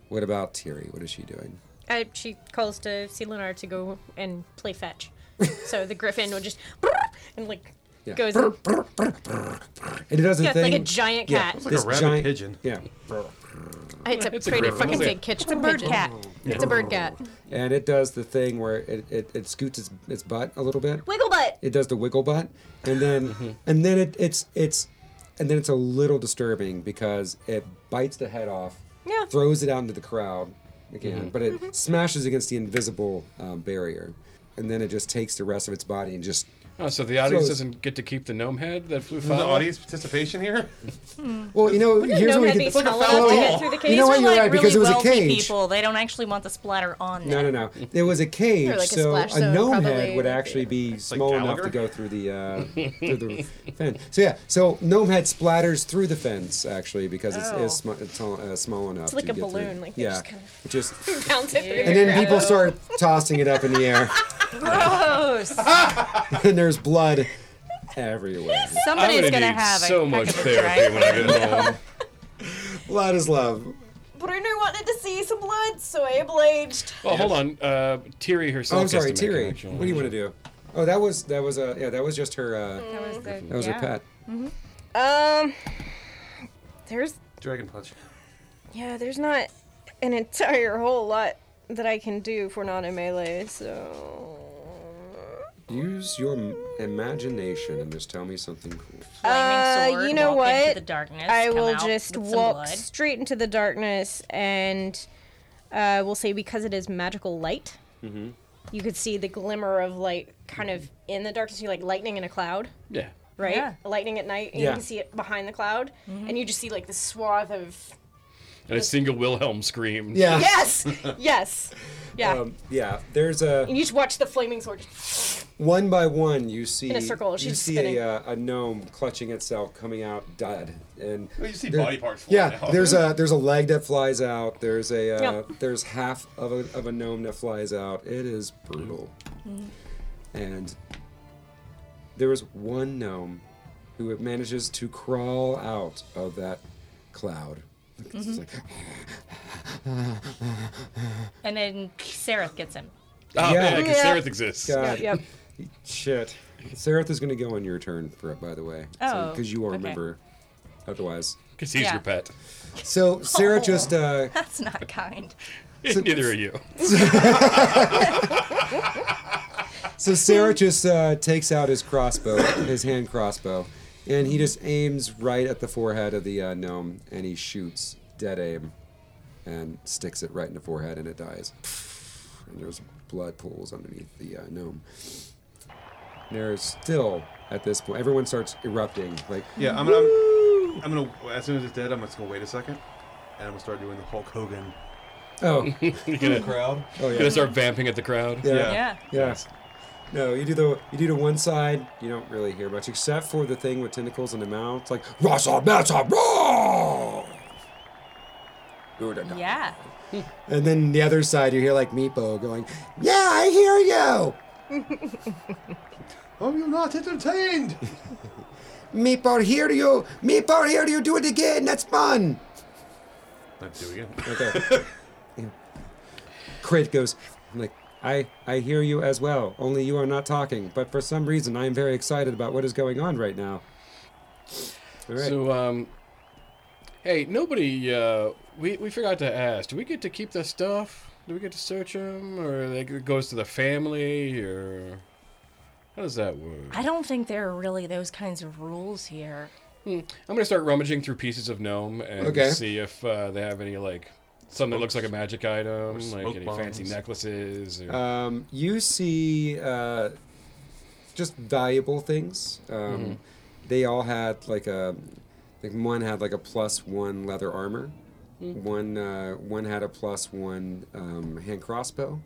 Speaker 5: What about Tiri? What is she doing?
Speaker 7: Uh, she calls to Selenar to go and play fetch. so the griffin would just and like
Speaker 5: Yeah.
Speaker 7: goes and
Speaker 5: And it does a
Speaker 7: Yeah, it's
Speaker 5: thing.
Speaker 7: like a giant
Speaker 5: yeah,
Speaker 7: cat. It's
Speaker 8: like a
Speaker 5: this
Speaker 8: rabbit
Speaker 5: giant
Speaker 8: pigeon.
Speaker 5: Yeah.
Speaker 7: Uh, it's a
Speaker 3: It's
Speaker 7: pretty
Speaker 3: griffin,
Speaker 7: fucking big kitchen.
Speaker 4: It's a bird
Speaker 7: pigeon.
Speaker 4: cat.
Speaker 7: It's a bird cat.
Speaker 5: And it does the thing where it, it, it scoots its, its butt a little bit.
Speaker 7: Wiggle butt.
Speaker 5: it does the wiggle butt and then mm-hmm. and then it, it's it's and then it's a little disturbing because it bites the head off
Speaker 7: Yeah.
Speaker 5: throws it out into the crowd again mm-hmm. but it mm-hmm. smashes against the invisible um, barrier and then it just takes the rest of its body and just
Speaker 3: Oh, so the audience
Speaker 5: So-
Speaker 3: doesn't get to keep the gnome head that flew
Speaker 8: Is the
Speaker 3: foul?
Speaker 8: audience participation here?
Speaker 5: well you know here's
Speaker 7: no
Speaker 5: what we
Speaker 7: head
Speaker 5: can
Speaker 7: be small
Speaker 8: like a
Speaker 7: enough to
Speaker 8: foul
Speaker 7: get
Speaker 8: ball.
Speaker 7: through the
Speaker 5: You
Speaker 7: cage.
Speaker 5: know what?
Speaker 4: These
Speaker 5: you're
Speaker 4: like
Speaker 5: right, because
Speaker 4: really
Speaker 5: it was a
Speaker 4: wealthy
Speaker 5: cage.
Speaker 4: people. They don't actually want the splatter on
Speaker 5: no
Speaker 4: them.
Speaker 5: no no it was a cage
Speaker 7: like a
Speaker 5: so
Speaker 7: splash
Speaker 5: a
Speaker 7: zone,
Speaker 5: gnome
Speaker 7: probably,
Speaker 5: head would
Speaker 7: like
Speaker 5: actually
Speaker 7: the-
Speaker 5: be small enough to
Speaker 8: Gallagher?
Speaker 5: go through the uh, through the fence so yeah so gnome head splatters through the fence actually because it's,
Speaker 4: Oh.
Speaker 5: it's, sm- it's tall- uh, small enough
Speaker 7: It's like
Speaker 5: to
Speaker 7: a
Speaker 5: get through.
Speaker 7: balloon, like they
Speaker 5: yeah
Speaker 7: just kind of-
Speaker 5: it just
Speaker 7: Bounce it through
Speaker 5: and then people start tossing it up in the air,
Speaker 4: Gross.
Speaker 5: and there's blood everywhere.
Speaker 3: I'm
Speaker 4: Somebody's
Speaker 3: gonna
Speaker 4: gonna
Speaker 3: need
Speaker 4: have a
Speaker 3: so
Speaker 4: heck
Speaker 3: much
Speaker 4: of
Speaker 3: therapy when I get home.
Speaker 5: Blood is love.
Speaker 7: Bruno wanted to see some blood, so I obliged.
Speaker 3: Well, hold on. Uh, Tiri herself.
Speaker 5: Oh, I'm sorry,
Speaker 3: to
Speaker 5: Tiri. What do you want to do? Oh, that was that was uh, yeah that was just her uh,
Speaker 4: That was, the,
Speaker 5: that was
Speaker 4: yeah.
Speaker 5: her pet.
Speaker 7: Um, there's
Speaker 8: Dragon punch.
Speaker 7: Yeah, there's not an entire whole lot that I can do if we're not in melee, so.
Speaker 5: Use your m- imagination and just tell me something cool.
Speaker 4: Flaming
Speaker 7: Uh,
Speaker 4: sword,
Speaker 7: you know
Speaker 4: walk into
Speaker 7: what?
Speaker 4: the darkness,
Speaker 7: I
Speaker 4: come
Speaker 7: will
Speaker 4: out
Speaker 7: just
Speaker 4: with some
Speaker 7: walk
Speaker 4: blood.
Speaker 7: straight into the darkness and uh, we'll say because it is magical light,
Speaker 3: Mm-hmm.
Speaker 7: you could see the glimmer of light kind of in the darkness, you like lightning in a cloud,
Speaker 3: Yeah.
Speaker 7: right?
Speaker 4: Yeah.
Speaker 7: Lightning at night, and
Speaker 5: Yeah.
Speaker 7: you can see it behind the cloud,
Speaker 4: Mm-hmm.
Speaker 7: and you just see like the swath of.
Speaker 3: And a single Wilhelm scream.
Speaker 5: Yeah.
Speaker 7: Yes! yes! Yeah.
Speaker 5: Um, yeah. There's a
Speaker 7: and you just watch the flaming sword.
Speaker 5: one by one. You see
Speaker 7: In a circle,
Speaker 5: You
Speaker 7: she's
Speaker 5: see
Speaker 7: spinning.
Speaker 5: a, uh, a gnome clutching itself, coming out dead, and
Speaker 6: Well, you see
Speaker 5: there-
Speaker 6: body parts flying
Speaker 5: Yeah,
Speaker 6: out.
Speaker 5: there's a there's a leg that flies out. There's a uh,
Speaker 7: Yep.
Speaker 5: there's half of a of a gnome that flies out. It is brutal,
Speaker 7: Mm-hmm.
Speaker 5: and there is one gnome who manages to crawl out of that cloud.
Speaker 7: Mm-hmm.
Speaker 5: It's like,
Speaker 4: And then Seraph gets him.
Speaker 3: Oh,
Speaker 5: Yeah.
Speaker 3: yeah, because
Speaker 7: Yeah.
Speaker 3: Seraph exists.
Speaker 5: God,
Speaker 7: Yep.
Speaker 5: shit. Seraph is going to go on your turn, for by the way,
Speaker 4: Oh,
Speaker 5: because you will
Speaker 4: okay.
Speaker 5: remember. Otherwise,
Speaker 3: Because he's
Speaker 4: Yeah.
Speaker 3: your pet.
Speaker 5: so Sarah just uh,
Speaker 4: That's not kind.
Speaker 3: Neither are you.
Speaker 5: So Sarah just uh, takes out his crossbow, his hand crossbow, and he just aims right at the forehead of the uh, gnome, and he shoots dead aim, and sticks it right in the forehead, and it dies. And there's blood pools underneath the uh, gnome. There's still at this point, everyone starts erupting like
Speaker 8: Yeah, I'm gonna, I'm, I'm gonna. As soon as it's dead, I'm just gonna wait a second, and I'm gonna start doing the Hulk Hogan
Speaker 5: oh
Speaker 3: You're gonna,
Speaker 8: crowd.
Speaker 5: oh yeah.
Speaker 3: gonna start vamping at the crowd.
Speaker 5: yeah
Speaker 8: Yeah.
Speaker 4: Yeah.
Speaker 5: yeah. No, you do the you do the one side. You don't really hear much except for the thing with tentacles in the mouth. It's like Rasa Mata Raw.
Speaker 4: Yeah.
Speaker 5: And then the other side, you hear like Meepo going, "Yeah, I hear you,
Speaker 8: Oh, you're not entertained.
Speaker 5: Meepo, hear you, Meepo, hear you. Do it again. That's fun."
Speaker 8: Let's do it again.
Speaker 5: Okay. Yeah. Grit goes, I'm like, I I hear you as well. Only you are not talking. But for some reason, I am very excited about what is going on right now. All right.
Speaker 3: So, um, hey, nobody, uh, we, we forgot to ask. Do we get to keep the stuff? Do we get to search them? Or like, it goes to the family? Or how does that work?
Speaker 4: I don't think there are really those kinds of rules here.
Speaker 3: I'm going to start rummaging through pieces of gnome and
Speaker 5: Okay.
Speaker 3: see if uh, they have any, like, something that looks like a magic item, like
Speaker 8: smoke
Speaker 3: any fancy necklaces. Or,
Speaker 5: Um, you see uh, just valuable things. Um,
Speaker 3: Mm-hmm.
Speaker 5: They all had like a, like one had like a plus one leather armor.
Speaker 3: Mm.
Speaker 5: One uh, one had a plus one um, hand crossbow,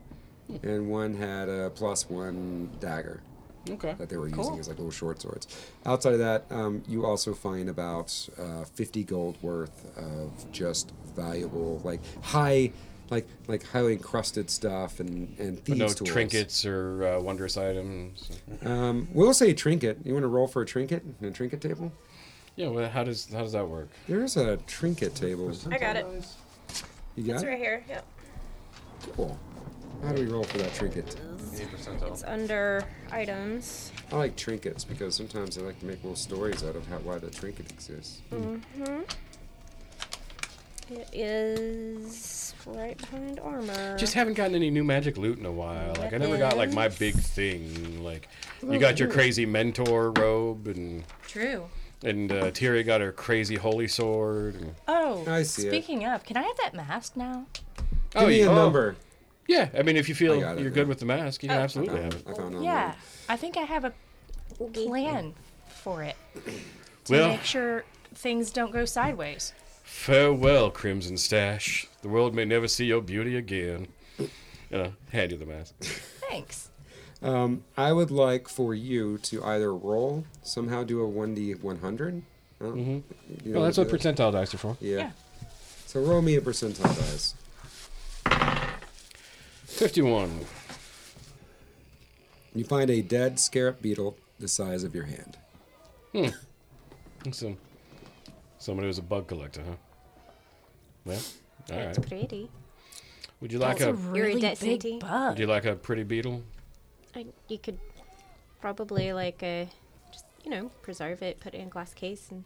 Speaker 3: Mm.
Speaker 5: and one had a plus one dagger
Speaker 3: okay.
Speaker 5: that they were using
Speaker 4: Cool.
Speaker 5: as like little short swords. Outside of that, um, you also find about uh, fifty gold worth of just valuable, like high, like like highly encrusted stuff and and
Speaker 3: But
Speaker 5: thieves
Speaker 3: no
Speaker 5: tools.
Speaker 3: trinkets or uh, wondrous items.
Speaker 5: Um, we'll say trinket. You want to roll for a trinket? in A trinket table?
Speaker 3: Yeah, well, how does how does that work?
Speaker 5: There's a trinket table.
Speaker 7: I got it.
Speaker 5: You got it?
Speaker 7: It's
Speaker 5: it?
Speaker 7: right here. Yep.
Speaker 5: Cool. How do we roll for that trinket?
Speaker 8: Eight.
Speaker 7: It's under items.
Speaker 5: I like trinkets because sometimes I like to make little stories out of how why the trinket exists. Mhm.
Speaker 7: It is right behind armor.
Speaker 3: Just haven't gotten any new magic loot in a while. Like I never got like my big thing. Like you got your crazy mentor robe, and
Speaker 4: True.
Speaker 3: and uh, Tiri got her crazy holy sword. And,
Speaker 4: Oh,
Speaker 5: I see it.
Speaker 4: speaking of, can I have that mask now?
Speaker 5: Give me a
Speaker 3: oh,
Speaker 5: number.
Speaker 3: Yeah, I mean, if you feel you're
Speaker 5: yeah.
Speaker 3: good with the mask, you can
Speaker 4: Oh.
Speaker 3: absolutely have it.
Speaker 5: I found it
Speaker 4: Yeah. I think I have a plan for it to
Speaker 3: Well-
Speaker 4: make sure things don't go sideways.
Speaker 3: Farewell, Crimson Stash. The world may never see your beauty again. You know, hand you the mask.
Speaker 4: Thanks.
Speaker 5: Um, I would like for you to either roll, somehow do a 1d 100. Oh, you know
Speaker 3: Well, that's what
Speaker 5: to do that?
Speaker 3: percentile dice are for.
Speaker 5: Yeah.
Speaker 4: Yeah.
Speaker 5: So roll me a percentile dice.
Speaker 3: Fifty-one.
Speaker 5: You find a dead scarab beetle the size of your hand. Hmm.
Speaker 3: So, somebody who's a bug collector, huh? Well, all
Speaker 7: It's
Speaker 3: right.
Speaker 7: pretty.
Speaker 3: Would you like
Speaker 4: That's a
Speaker 3: a
Speaker 4: really
Speaker 7: Iridescent-y.
Speaker 4: big bug.
Speaker 3: Would you like a pretty beetle?
Speaker 7: I, you could probably like uh, just you know preserve it, put it in a glass case, and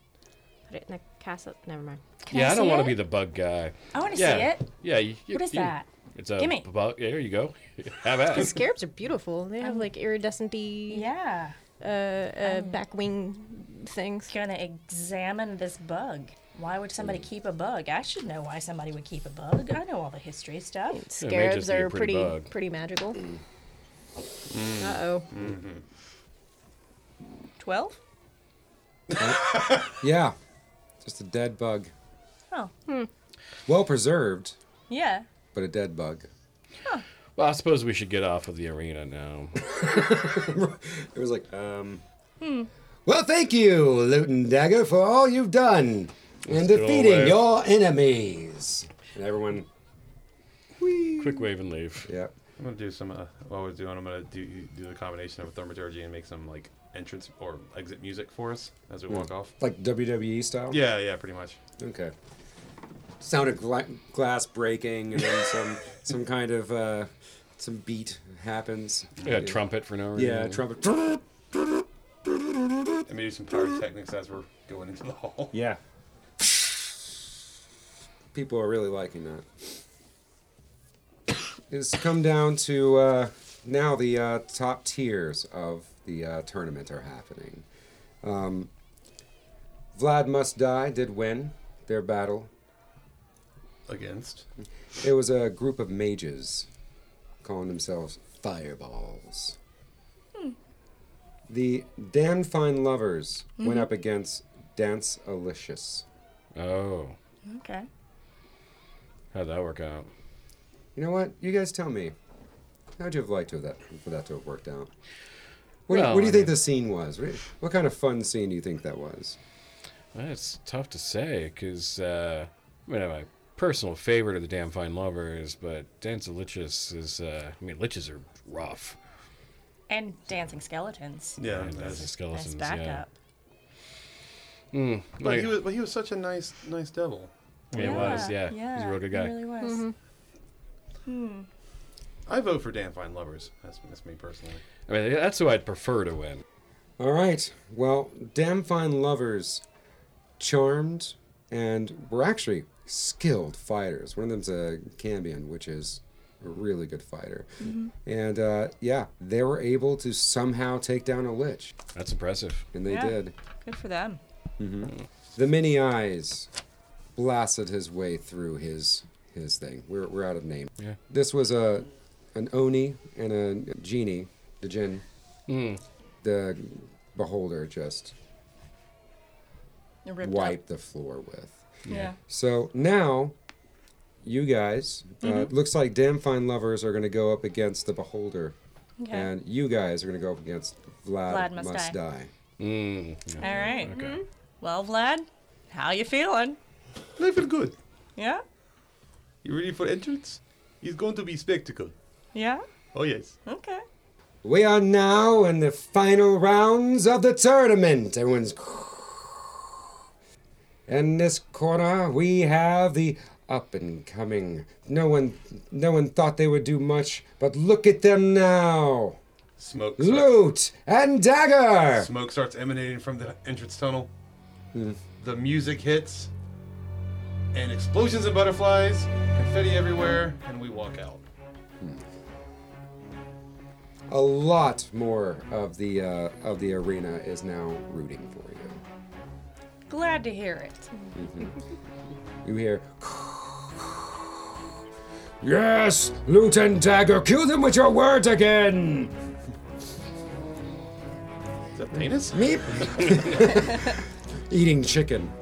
Speaker 7: put it in the castle. Never mind.
Speaker 4: Can
Speaker 3: yeah, I,
Speaker 4: I
Speaker 3: don't want to be the bug guy.
Speaker 4: I want to
Speaker 3: yeah.
Speaker 4: see it.
Speaker 3: Yeah. You, you,
Speaker 4: What is
Speaker 3: you-
Speaker 4: that?
Speaker 3: It's a
Speaker 4: Gimme.
Speaker 3: bug. Yeah, here you go. Have at
Speaker 7: The
Speaker 3: it.
Speaker 7: scarabs are beautiful. They have like iridescent-y
Speaker 4: Yeah.
Speaker 7: uh, uh, back wing things.
Speaker 4: Gonna examine this bug. Why would somebody keep a bug? I should know why somebody would keep a bug. I know all the history stuff.
Speaker 3: may just
Speaker 7: Scarabs
Speaker 3: be a
Speaker 7: are
Speaker 3: pretty
Speaker 7: pretty
Speaker 3: bug.
Speaker 7: pretty magical.
Speaker 3: Mm.
Speaker 7: Uh oh.
Speaker 4: Twelve?
Speaker 5: Yeah, just a dead bug.
Speaker 4: Oh,
Speaker 5: Well preserved,
Speaker 4: yeah.
Speaker 5: But a dead bug.
Speaker 3: Well, I suppose we should get off of the arena now.
Speaker 5: It was like, um. Well, thank you, Loot and Dagger, for all you've done in
Speaker 3: Let's
Speaker 5: defeating your enemies. And everyone,
Speaker 3: Quick wave and leave.
Speaker 5: yeah.
Speaker 8: I'm gonna do some. Uh, what I was doing, I'm gonna do do the combination of a thaumaturgy and make some like entrance or exit music for us as we walk off.
Speaker 5: Like WWE style?
Speaker 8: Yeah, yeah, pretty much.
Speaker 5: Okay. Sound of gla- glass breaking, and then some some kind of uh, some beat happens.
Speaker 3: Yeah, trumpet for no reason.
Speaker 5: Yeah, trumpet.
Speaker 8: And maybe some pyrotechnics as we're going into the hall.
Speaker 5: Yeah. People are really liking that. It's come down to uh, now the uh, top tiers of the uh, tournament are happening. Um, Vlad Must Die did win their battle.
Speaker 8: Against.
Speaker 5: It was a group of mages calling themselves Fireballs. The Damn Fine Lovers went up against Dancelicious.
Speaker 3: Oh,
Speaker 4: Okay.
Speaker 3: how'd that work out?
Speaker 5: You know what? You guys tell me. How'd you have liked to have that for that to have worked out? What, do,
Speaker 3: Well,
Speaker 5: what do you
Speaker 3: I
Speaker 5: think
Speaker 3: mean-
Speaker 5: the scene was? What, what kind of fun scene do you think that was?
Speaker 3: Well, It's tough to say because uh, I mean, my personal favorite of the Damn Fine Lovers, but Dancelicious is. Uh, I mean, liches are rough.
Speaker 4: And dancing skeletons.
Speaker 8: Yeah,
Speaker 3: and
Speaker 8: that's-
Speaker 3: as
Speaker 4: Nice
Speaker 3: skeletons,
Speaker 4: backup.
Speaker 3: yeah. Mm,
Speaker 8: But he was, but he was such a nice, nice devil.
Speaker 3: yeah, he was. Yeah,
Speaker 4: yeah.
Speaker 3: he's a real good guy.
Speaker 4: He really was. Hmm.
Speaker 8: I vote for Damn Fine Lovers. That's, that's me personally.
Speaker 3: I mean, that's who I'd prefer to win.
Speaker 5: All right. Well, Damn Fine Lovers charmed and we're actually skilled fighters. One of them's a Cambion, which is a really good fighter. And uh, yeah, they were able to somehow take down a Lich,
Speaker 3: That's impressive.
Speaker 5: and they
Speaker 4: Yeah.
Speaker 5: did.
Speaker 4: Good for them.
Speaker 5: The mini eyes blasted his way through his his thing. We're, we're out of name.
Speaker 3: Yeah.
Speaker 5: This was a an oni and a genie, the jinn.
Speaker 3: Mm.
Speaker 5: The beholder just
Speaker 4: They're ripped
Speaker 5: wiped the floor with.
Speaker 4: Up. Yeah.
Speaker 5: So now, you guys, uh, looks like Damn Fine Lovers are going to go up against the beholder,
Speaker 4: Okay.
Speaker 5: and you guys are going to go up against Vlad,
Speaker 4: Vlad Must
Speaker 5: Must,
Speaker 4: Die.
Speaker 5: Die.
Speaker 3: Mm.
Speaker 4: All right.
Speaker 3: Okay.
Speaker 4: Well, Vlad, how you feeling?
Speaker 8: I feel good.
Speaker 4: Yeah.
Speaker 8: You ready for entrance? It's going to be spectacle.
Speaker 4: Yeah.
Speaker 8: Oh yes.
Speaker 4: Okay.
Speaker 5: We are now in the final rounds of the tournament. Everyone's. In this corner, we have the up and coming. No one, no one thought they would do much, but look at them now.
Speaker 8: Smoke. Start,
Speaker 5: Loot and dagger.
Speaker 8: smoke starts emanating from the entrance tunnel. The music hits, and explosions and butterflies, confetti everywhere, and we walk out.
Speaker 5: A lot more of the uh, of the arena is now rooting for.
Speaker 4: Glad to hear it.
Speaker 5: You hear. Yes, loot and dagger, kill them with your words again.
Speaker 8: Is that penis?
Speaker 5: Meep. Eating chicken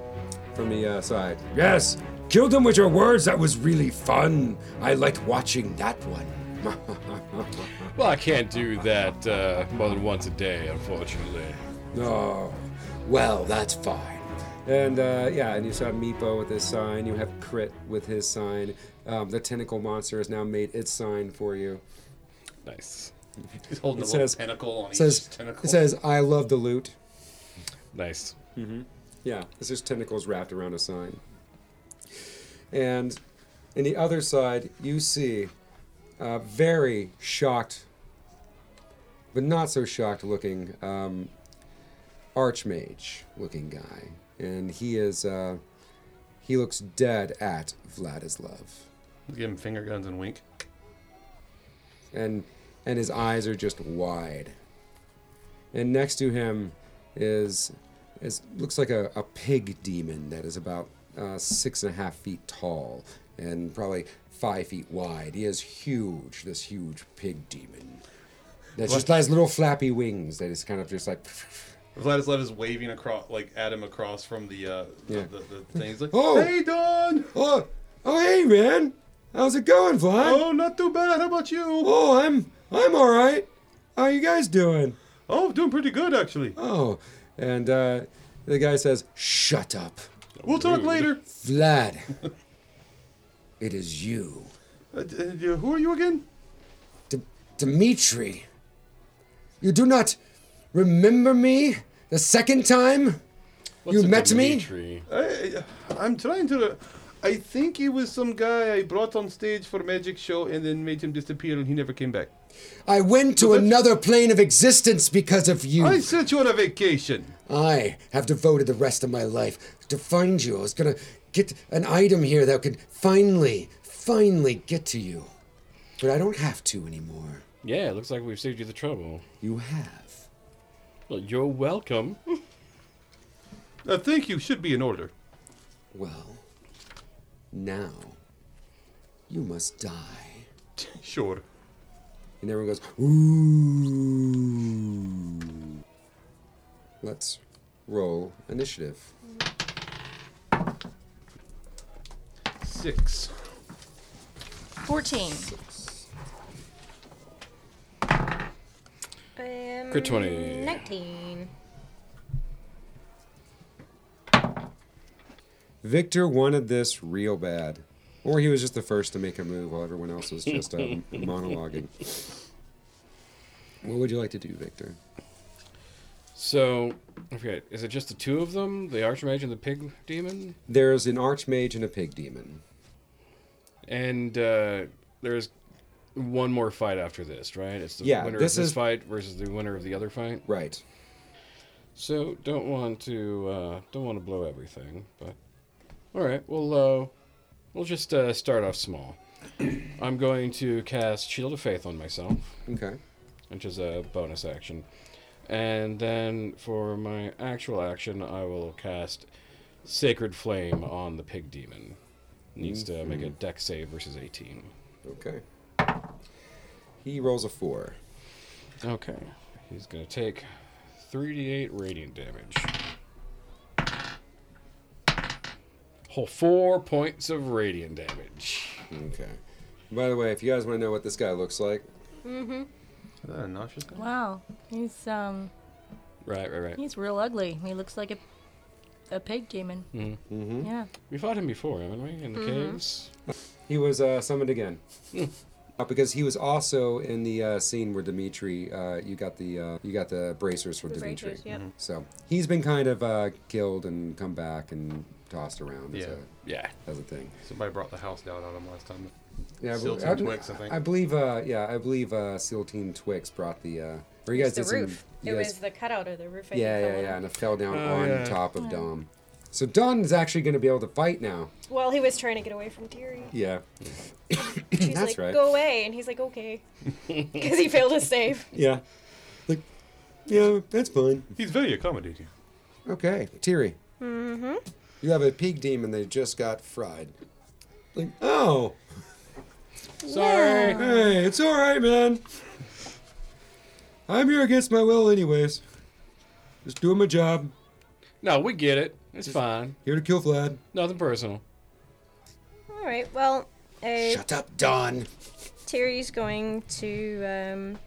Speaker 5: from the uh, side. Yes, kill them with your words. That was really fun. I liked watching that one.
Speaker 3: Well, I can't do that uh, more than once a day, unfortunately.
Speaker 5: Oh, well, that's fine. And uh, yeah, and you saw Meepo with his sign. You have Grit with his sign. Um, the tentacle monster has now made its sign for you.
Speaker 3: Nice,
Speaker 8: He's holding
Speaker 5: It
Speaker 8: a little
Speaker 5: says-
Speaker 8: tentacle on
Speaker 5: It says,
Speaker 8: each tentacle.
Speaker 5: it says, I love the loot.
Speaker 3: nice.
Speaker 5: Yeah, it's just tentacles wrapped around a sign. And in the other side, you see a very shocked, but not so shocked looking um, archmage looking guy, and he is uh, he looks dead at Vladislav,
Speaker 8: Give him finger guns and wink.
Speaker 5: and and his eyes are just wide. And next to him is is looks like a, a pig demon that is about uh, six and a half feet tall and probably five feet wide. He is huge. This huge pig demon. That just has little flappy wings. That is kind of just like.
Speaker 8: Vladislav is waving across, like at him across from the uh, the,
Speaker 5: Yeah.
Speaker 8: the, the thing. He's like,
Speaker 5: Oh!
Speaker 8: "Hey, Don!
Speaker 5: Oh, oh, hey, man. How's it going, Vlad?
Speaker 8: Oh, not too bad. How about you?
Speaker 5: Oh, I'm I'm all right. How you guys doing?
Speaker 8: Oh, doing pretty good actually.
Speaker 5: Oh, and uh, the guy says, "Shut up,
Speaker 8: We'll talk later.
Speaker 5: Vlad. it is you,
Speaker 8: Uh, d- uh, who are you again?
Speaker 5: D- Dmitri. You do not remember me the second time
Speaker 3: What's
Speaker 5: you met me.
Speaker 8: I, I'm trying to. I think he was some guy I brought on stage for a magic show and then made him disappear and he never came back.
Speaker 5: I went to
Speaker 8: But
Speaker 5: another plane of existence because of you.
Speaker 8: I sent you on a vacation.
Speaker 5: I have devoted the rest of my life to find you. I was gonna get an item here that could finally, finally get to you. But I don't have to anymore.
Speaker 3: Yeah, it looks like we've saved you the trouble.
Speaker 5: You have.
Speaker 3: Well, you're welcome.
Speaker 8: I think you should be in order.
Speaker 5: Well, now you must die.
Speaker 8: Sure.
Speaker 5: And everyone goes, ooh. Let's roll initiative.
Speaker 8: Six.
Speaker 4: 14.
Speaker 7: Um,
Speaker 3: Crit 20.
Speaker 7: 19.
Speaker 5: Victor wanted this real bad. Or he was just the first to make a move while everyone else was just um, monologuing. What would you like to do, Victor?
Speaker 3: So, I forget. Is it just the two of them? The Archmage and the Pig Demon?
Speaker 5: There's an archmage and a pig demon.
Speaker 3: And uh, there's one more fight after this, right? It's the
Speaker 5: Yeah,
Speaker 3: winner
Speaker 5: this
Speaker 3: of this
Speaker 5: is-
Speaker 3: fight versus the winner of the other fight.
Speaker 5: Right.
Speaker 3: So don't want to uh, don't want to blow everything, but all right. We'll uh, we'll just uh, start off small. I'm going to cast Shield of Faith on myself,
Speaker 5: Okay.
Speaker 3: which is a bonus action, and then for my actual action, I will cast Sacred Flame on the Pig Demon. Needs to make a Dex save versus 18.
Speaker 5: Okay. He rolls a four.
Speaker 3: Okay, he's gonna take 3d8 radiant damage. Whole four points of radiant damage.
Speaker 5: Okay. By the way, if you guys want to know what this guy looks like,
Speaker 8: Is that a nauseous guy?
Speaker 4: Wow. He's um
Speaker 3: Right, right, right.
Speaker 4: he's real ugly. He looks like a a pig demon.
Speaker 3: Mm-hmm.
Speaker 4: Yeah.
Speaker 3: We fought him before, haven't we? In the caves.
Speaker 5: he was uh, summoned again. Uh, because he was also in the uh, scene where Dimitri, uh, you got the uh, you got the bracers for
Speaker 7: The
Speaker 5: Dimitri.
Speaker 7: bracers, yep.
Speaker 5: So he's been kind of uh, killed and come back and tossed around as,
Speaker 8: Yeah.
Speaker 3: Yeah.
Speaker 5: as a thing.
Speaker 8: Somebody brought the house down on him last time.
Speaker 5: Yeah,
Speaker 8: Seal
Speaker 5: but
Speaker 8: Team
Speaker 5: I,
Speaker 8: Twix, I think.
Speaker 5: I believe. Uh, yeah, I believe uh, SEAL Team Twix brought the. Uh, or you guys
Speaker 7: the
Speaker 5: did some.
Speaker 7: roof.
Speaker 5: you
Speaker 7: It
Speaker 5: guys-
Speaker 7: was the cutout of the roof. I
Speaker 5: yeah, yeah, yeah,
Speaker 7: on.
Speaker 5: and it fell down
Speaker 3: Oh,
Speaker 5: on
Speaker 3: yeah.
Speaker 5: top of Dom. So Don is actually going to be able to fight now.
Speaker 7: Well, he was trying to get away from Thierry.
Speaker 5: Yeah,
Speaker 7: She's
Speaker 5: that's
Speaker 7: like,
Speaker 5: right.
Speaker 7: go away. And he's like, okay. Because he failed his save.
Speaker 5: Yeah, like, yeah, that's fine.
Speaker 8: He's very accommodating.
Speaker 5: Okay, Tiri. Mm-hmm. You have a pig demon that just got fried. Like, oh,
Speaker 3: Sorry.
Speaker 5: hey, it's all right, man. I'm here against my will, anyways. Just doing my job.
Speaker 3: No, we get it. It's fine.
Speaker 5: Here to kill Vlad.
Speaker 3: Nothing personal.
Speaker 7: All right. Well, uh,
Speaker 5: Shut up, Don.
Speaker 7: Thierry's going to um,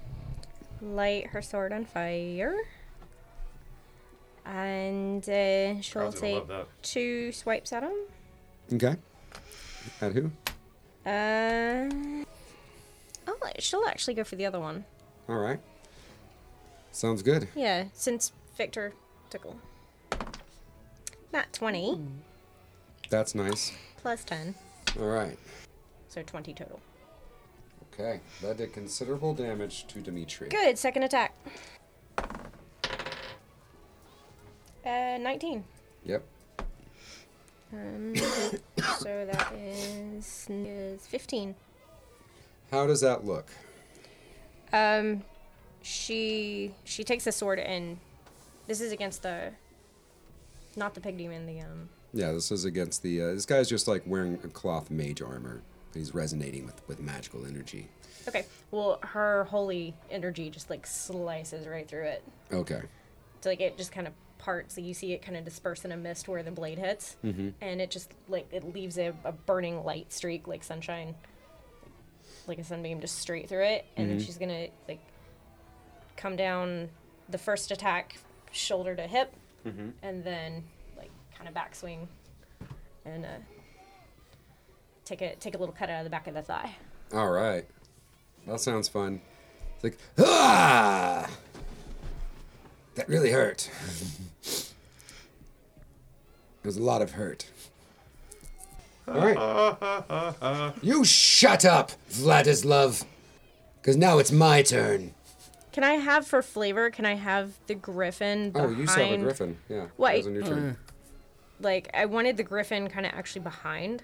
Speaker 7: light her sword on fire. And uh, she'll
Speaker 8: Crowd's gonna
Speaker 7: take
Speaker 8: love that.
Speaker 7: two swipes at him.
Speaker 5: Okay. At who?
Speaker 7: Uh, oh, she'll actually go for the other one.
Speaker 5: All right. Sounds good.
Speaker 7: Yeah, since Victor tickle. Not 20,
Speaker 5: That's nice.
Speaker 7: plus 10.
Speaker 5: All right.
Speaker 7: So 20 total.
Speaker 5: Okay. That did considerable damage to Dimitri.
Speaker 7: Good, second attack. Uh, 19.
Speaker 5: Yep.
Speaker 7: Um, so that is, is 15.
Speaker 5: How does that look?
Speaker 7: Um, she she takes the sword and this is against the, not the pig demon, the um.
Speaker 5: Yeah, this is against the. Uh, this guy's just like wearing a cloth mage armor. He's resonating with, with magical energy.
Speaker 7: Okay, well her holy energy just like slices right through it.
Speaker 5: Okay.
Speaker 7: So like it just kind of parts. So you see it kind of disperse in a mist where the blade hits, and it just like it leaves a, a burning light streak like sunshine, like a sunbeam just straight through it. And then she's gonna like come down the first attack, shoulder to hip, and then like kind of backswing, and uh, take a take a little cut out of the back of the thigh.
Speaker 5: All right. That sounds fun. It's like, ah! That really hurt. It was a lot of hurt. All right. you shut up, Vladislav. Because now it's my turn.
Speaker 7: Can I have for flavor? Can I have the griffin Behind...
Speaker 5: Oh, you saw the griffin. Yeah.
Speaker 7: Why-
Speaker 5: That was on your turn.
Speaker 7: like I wanted the griffin kind of actually behind,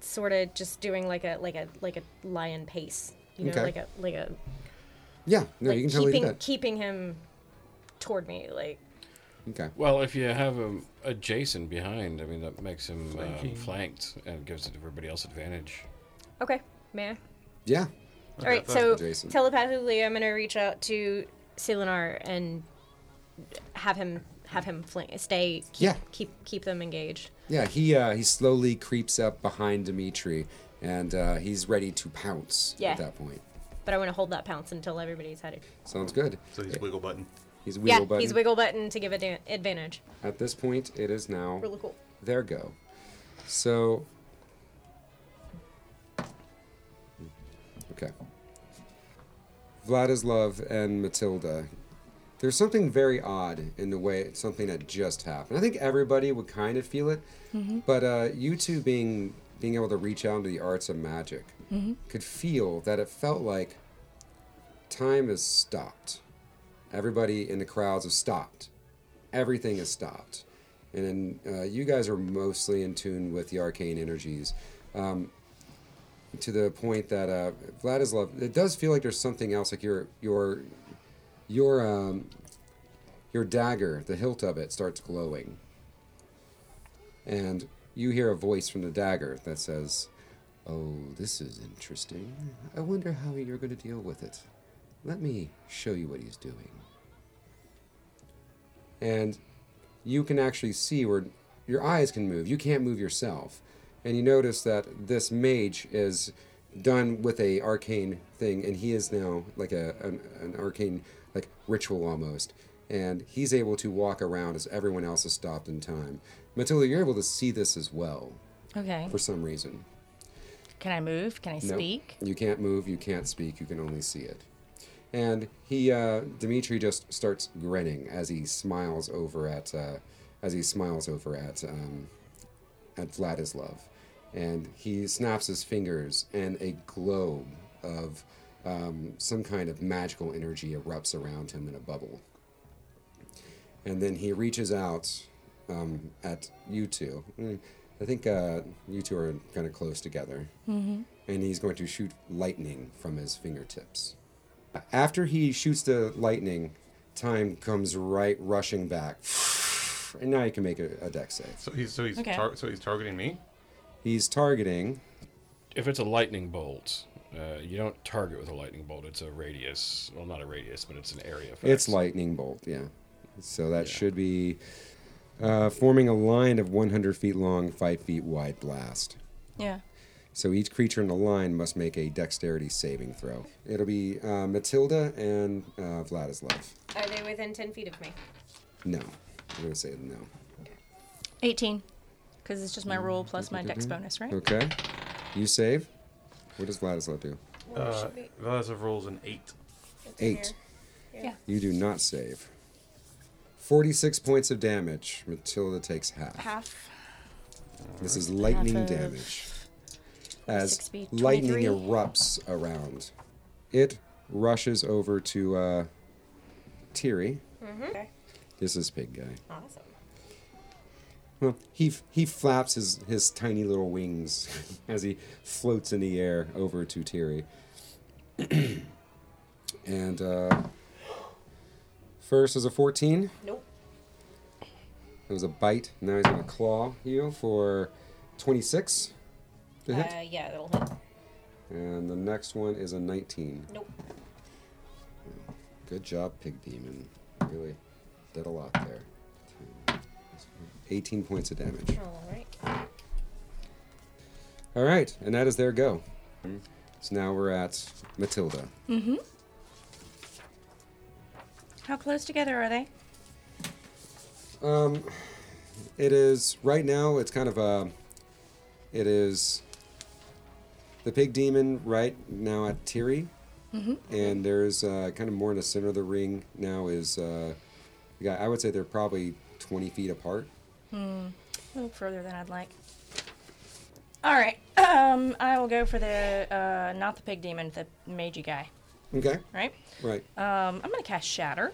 Speaker 7: sort of just doing like a like a like a lion pace, you know,
Speaker 5: Okay.
Speaker 7: like a like a
Speaker 5: Yeah, no,
Speaker 7: like
Speaker 5: you can totally
Speaker 7: keeping
Speaker 5: do that.
Speaker 7: keeping him toward me, like
Speaker 5: Okay.
Speaker 3: Well, if you have him adjacent behind, I mean, that makes him uh, flanked and gives it everybody else advantage.
Speaker 7: okay, man.
Speaker 5: Yeah.
Speaker 7: All right, so
Speaker 5: Jason.
Speaker 7: telepathically, I'm gonna reach out to Silinar and have him have him flank, stay, keep,
Speaker 5: Yeah.
Speaker 7: keep keep them engaged.
Speaker 5: Yeah, he uh, he slowly creeps up behind Dimitri, and uh, he's ready to pounce
Speaker 7: Yeah.
Speaker 5: at that point.
Speaker 7: But I want to hold that pounce until everybody's had it.
Speaker 5: Sounds good.
Speaker 8: So he's wiggle button.
Speaker 5: He's wiggle
Speaker 7: yeah,
Speaker 5: button.
Speaker 7: he's wiggle button to give a advantage.
Speaker 5: At this point, it is now
Speaker 7: Really cool.
Speaker 5: There go. So, okay. Vladislav and Matilda. There's something very odd in the way something that just happened. I think everybody would kind of feel it, but uh, you two being being able to reach out into the arts of magic could feel that it felt like time has stopped. Everybody in the crowds have stopped. Everything has stopped. And then, uh, you guys are mostly in tune with the arcane energies. Um, to the point that uh, Vladislav, it does feel like there's something else, like your your your um, your dagger, the hilt of it starts glowing, and you hear a voice from the dagger that says, "Oh, this is interesting. I wonder how you're going to deal with it. Let me show you what he's doing." And you can actually see where your eyes can move. You can't move yourself. And you notice that this mage is done with a arcane thing, and he is now like a an, an arcane like ritual almost. And he's able to walk around as everyone else has stopped in time. Matilda, you're able to see this as well
Speaker 4: Okay.
Speaker 5: for some reason.
Speaker 4: Can I move? Can I
Speaker 5: Nope.
Speaker 4: speak?
Speaker 5: You can't move, you can't speak, you can only see it. And he, uh, Dimitri just starts grinning as he smiles over at, uh, as he smiles over at, um, at Vladislav. And he snaps his fingers, and a globe of um, some kind of magical energy erupts around him in a bubble. And then he reaches out um, at you two. Mm, I think uh, you two are kind of close together. And he's going to shoot lightning from his fingertips. After he shoots the lightning, time comes right rushing back. And now you can make a, a dex save.
Speaker 8: So he's so he's
Speaker 4: Okay.
Speaker 8: tar- so he's targeting me.
Speaker 5: He's targeting.
Speaker 3: If it's a lightning bolt, uh, you don't target with a lightning bolt. It's a radius. Well, not a radius, but it's an area. Effect.
Speaker 5: It's lightning bolt, yeah. So that
Speaker 3: Yeah.
Speaker 5: should be uh, forming a line of 100 feet long, 5 feet wide blast.
Speaker 4: Yeah.
Speaker 5: So each creature in the line must make a dexterity saving throw. It'll be uh, Matilda and uh, Vladislav.
Speaker 7: Are they within ten feet of me?
Speaker 5: No. I'm going to say no.
Speaker 4: 18. Because it's just my roll plus my dex bonus, right?
Speaker 5: Okay. You save. What does Vladislav do?
Speaker 8: Uh, Vladislav rolls an eight.
Speaker 5: Eight.
Speaker 4: Yeah.
Speaker 5: You do not save. 46 points of damage. Matilda takes half.
Speaker 4: Half.
Speaker 5: This is lightning
Speaker 4: of
Speaker 5: damage. As
Speaker 7: six feet,
Speaker 5: lightning
Speaker 7: 23.
Speaker 5: erupts around, it rushes over to uh, Tiri.
Speaker 7: Mm-hmm.
Speaker 5: This is pig guy.
Speaker 7: Awesome.
Speaker 5: Well, he he flaps his, his tiny little wings as he floats in the air over to Tiri. and uh, first is a 14.
Speaker 7: Nope.
Speaker 5: It was a bite. Now he's going to claw you for 26 to hit.
Speaker 7: Uh, yeah, that'll hit.
Speaker 5: And the next one is a 19.
Speaker 7: Nope.
Speaker 5: Good job, Pig Demon. Really did a lot there. 18 points of damage.
Speaker 7: All right.
Speaker 5: All right, and that is their go. So now we're at Matilda. Mm-hmm.
Speaker 4: How close together are they?
Speaker 5: Um, it is right now. It's kind of a. It is. The pig demon right now at Tiri, mm-hmm. and there's uh, kind of more in the center of the ring now. Is uh, the guy? I would say they're probably twenty feet apart.
Speaker 4: A little further than I'd like. All right. Um, I will go for the uh, not the pig demon, the magey guy.
Speaker 5: Okay,
Speaker 4: Right.
Speaker 5: right.
Speaker 4: Um, I'm gonna cast Shatter.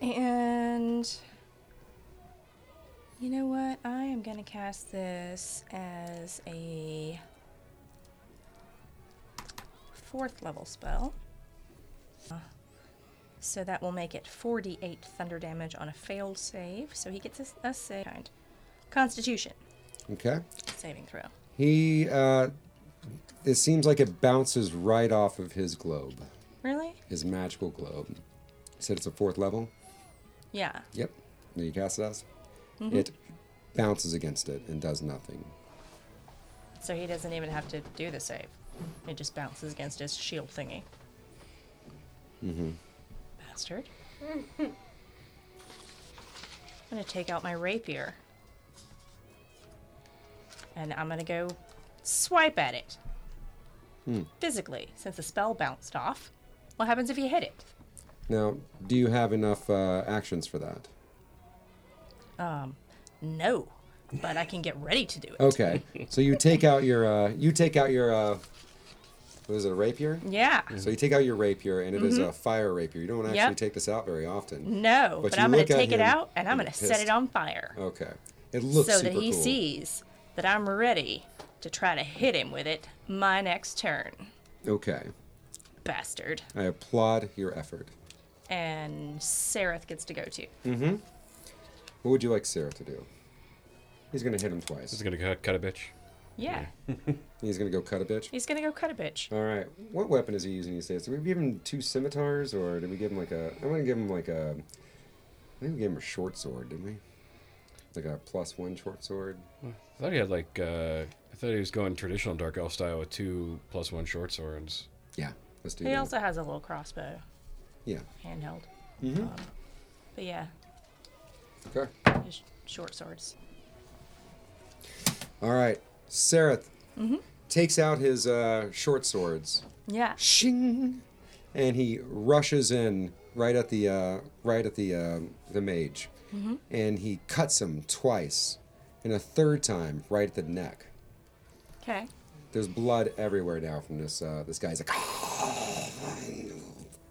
Speaker 4: And you know what? I am gonna cast this as a fourth level spell. Uh, So that will make it 48 thunder damage on a failed save. So he gets a, a save. Kind. Constitution
Speaker 5: Okay.
Speaker 4: saving throw.
Speaker 5: He. Uh, it seems like it bounces right off of his globe,
Speaker 4: Really?
Speaker 5: his magical globe. You said it's a fourth level.
Speaker 4: Yeah.
Speaker 5: Yep. Then you cast it as. It bounces against it and does nothing.
Speaker 4: So he doesn't even have to do the save. It just bounces against his shield thingy. Mm-hmm. Bastard. I'm gonna take out my rapier. And I'm gonna go swipe at it. Physically, since the spell bounced off. What happens if you hit it?
Speaker 5: Now, do you have enough uh, actions for that?
Speaker 4: Um, no. But I can get ready to do it.
Speaker 5: Okay. so you take out your uh, you take out your uh, what is it a rapier?
Speaker 4: Yeah.
Speaker 5: So you take out your rapier and it is a fire rapier. You don't actually
Speaker 4: Yep.
Speaker 5: take this out very often.
Speaker 4: No,
Speaker 5: But
Speaker 4: but, I'm gonna take it out and I'm gonna set it on fire.
Speaker 5: Okay. It looks
Speaker 4: so
Speaker 5: super
Speaker 4: that he
Speaker 5: cool.
Speaker 4: sees that I'm ready to try to hit him with it my next turn.
Speaker 5: Okay.
Speaker 4: Bastard.
Speaker 5: I applaud your effort.
Speaker 4: And Sereth gets to go too. Mm-hmm.
Speaker 5: What would you like Sarah to do? He's gonna hit him twice.
Speaker 3: He's gonna cut, cut a bitch.
Speaker 4: Yeah.
Speaker 5: He's gonna go cut a bitch.
Speaker 4: He's gonna go cut a bitch.
Speaker 5: All right. What weapon is he using these days? Did we give him two scimitars, or did we give him like a? I'm gonna give him like a. I think we gave him a short sword, didn't we? Like a plus one short sword.
Speaker 3: I thought he had like uh, I thought he was going traditional dark elf style with two plus one short swords.
Speaker 5: Yeah. Let's do
Speaker 4: He
Speaker 5: that.
Speaker 4: also has a little crossbow,
Speaker 5: Yeah.
Speaker 4: handheld.
Speaker 5: Mm-hmm.
Speaker 4: Um, but yeah,
Speaker 5: Okay.
Speaker 4: his short swords.
Speaker 5: All right. Sareth
Speaker 4: Mm-hmm.
Speaker 5: takes out his uh, short swords.
Speaker 4: Yeah.
Speaker 5: Shing, and he rushes in right at the uh, right at the uh, the mage,
Speaker 4: Mm-hmm.
Speaker 5: and he cuts him twice, and a third time right at the neck.
Speaker 4: Okay.
Speaker 5: There's blood everywhere now from this. Uh, this guy's like, "Oh,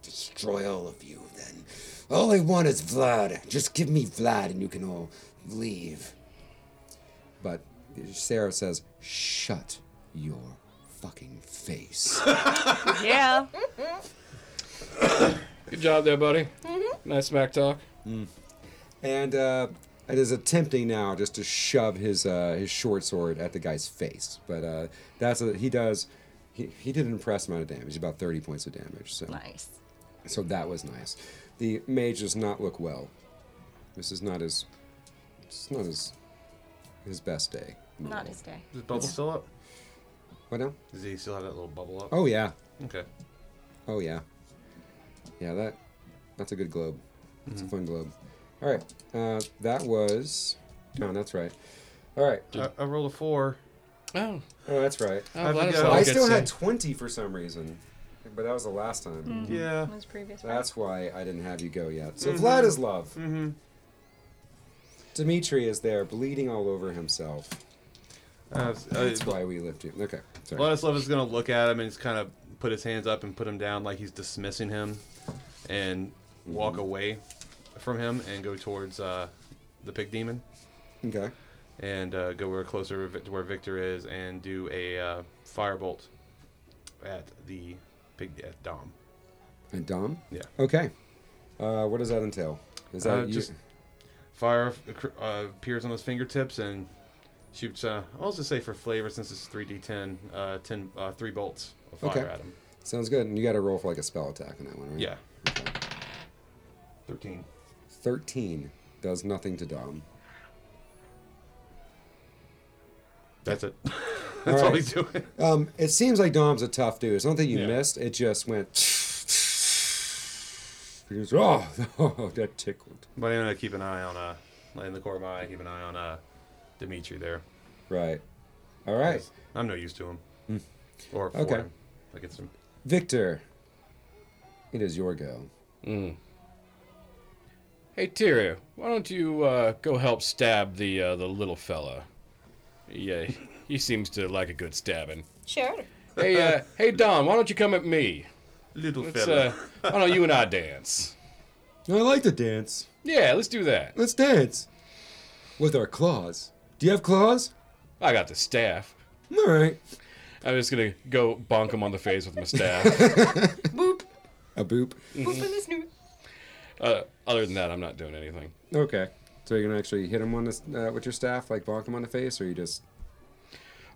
Speaker 5: destroy all of you. Then all I want is Vlad. Just give me Vlad, and you can all leave. But Sarah says, "Shut your fucking face."
Speaker 4: Yeah.
Speaker 3: Good job there, buddy. Nice smack talk.
Speaker 5: and uh, it is attempting now just to shove his uh, his short sword at the guy's face. But uh, that's a, he does. He, he did an impressive amount of damage, about thirty points of damage. So
Speaker 4: nice.
Speaker 5: so that was nice. The mage does not look well. This is not his. It's not his his best day.
Speaker 4: Not his day.
Speaker 8: Is his bubble still up?
Speaker 5: What now?
Speaker 8: Does he still have that little bubble up?
Speaker 5: Oh yeah.
Speaker 8: Okay.
Speaker 5: Oh yeah. Yeah, that that's a good globe. It's
Speaker 8: Mm-hmm.
Speaker 5: a fun globe. All right, uh, that was. No, that's right. All right.
Speaker 8: I, I rolled a four.
Speaker 3: Oh,
Speaker 5: Oh, that's right.
Speaker 3: oh
Speaker 8: I
Speaker 3: Vladislav
Speaker 8: forgot.
Speaker 5: I
Speaker 3: gets
Speaker 5: still
Speaker 3: in.
Speaker 5: had 20 for some reason, but that was the last time.
Speaker 8: Yeah.
Speaker 4: His previous round.
Speaker 5: That's why I didn't have you go yet. So
Speaker 8: Mhm.
Speaker 5: Vladislav.
Speaker 8: Mm-hmm.
Speaker 5: Dimitri is there, bleeding all over himself.
Speaker 8: Uh,
Speaker 5: That's why we lift you. Okay, sorry.
Speaker 8: Vladislav is gonna look at him and just kind of put his hands up and put him down like he's dismissing him, and walk away from him and go towards uh, the pig demon
Speaker 5: Okay.
Speaker 8: and uh, go where closer to where Victor is and do a uh, firebolt at the pig at Dom.
Speaker 5: And Dom?
Speaker 8: Yeah.
Speaker 5: Okay. Uh, what does that entail? Is that
Speaker 8: Uh,
Speaker 5: you-
Speaker 8: just fire uh, appears on his fingertips and shoots. Uh, I'll just say for flavor, since it's three d10, uh, 10, uh, three bolts of fire
Speaker 5: Okay.
Speaker 8: at him.
Speaker 5: sounds good? And you got to roll for like a spell attack on that one, right?
Speaker 8: Yeah. Thirteen.
Speaker 5: Thirteen does nothing to Dom.
Speaker 8: That's it. That's all
Speaker 5: right.
Speaker 8: he's doing.
Speaker 5: Um, it seems like Dom's a tough dude. It's not that you
Speaker 8: Yeah.
Speaker 5: missed. It just went. Goes, oh, oh, that tickled.
Speaker 8: But I'm gonna keep an eye on uh, in the corner of my eye, keep an eye on uh, Dimitri there.
Speaker 5: Right. All right.
Speaker 8: I'm no use to him. Or for
Speaker 5: Okay.
Speaker 8: him against him.
Speaker 5: Victor, it is your go.
Speaker 3: Hey, Tyria, why don't you uh, go help stab the uh, the little fella? Yeah, he seems to like a good stabbing.
Speaker 7: Sure.
Speaker 3: Hey, uh, hey, Don, why don't you come at me?
Speaker 8: Little
Speaker 3: Let's,
Speaker 8: fella.
Speaker 3: uh, why don't you and I dance?
Speaker 5: I like to dance.
Speaker 3: Yeah, let's do that.
Speaker 5: Let's dance. With our claws. Do you have claws?
Speaker 3: I got the staff.
Speaker 5: All right.
Speaker 3: I'm just gonna go bonk him on the face with my staff.
Speaker 7: Boop.
Speaker 5: A boop.
Speaker 7: Boop in the snoot.
Speaker 3: uh, other than that, I'm not doing anything.
Speaker 5: Okay. So you're gonna actually hit him on this uh, with your staff, like bonk him on the face, or you just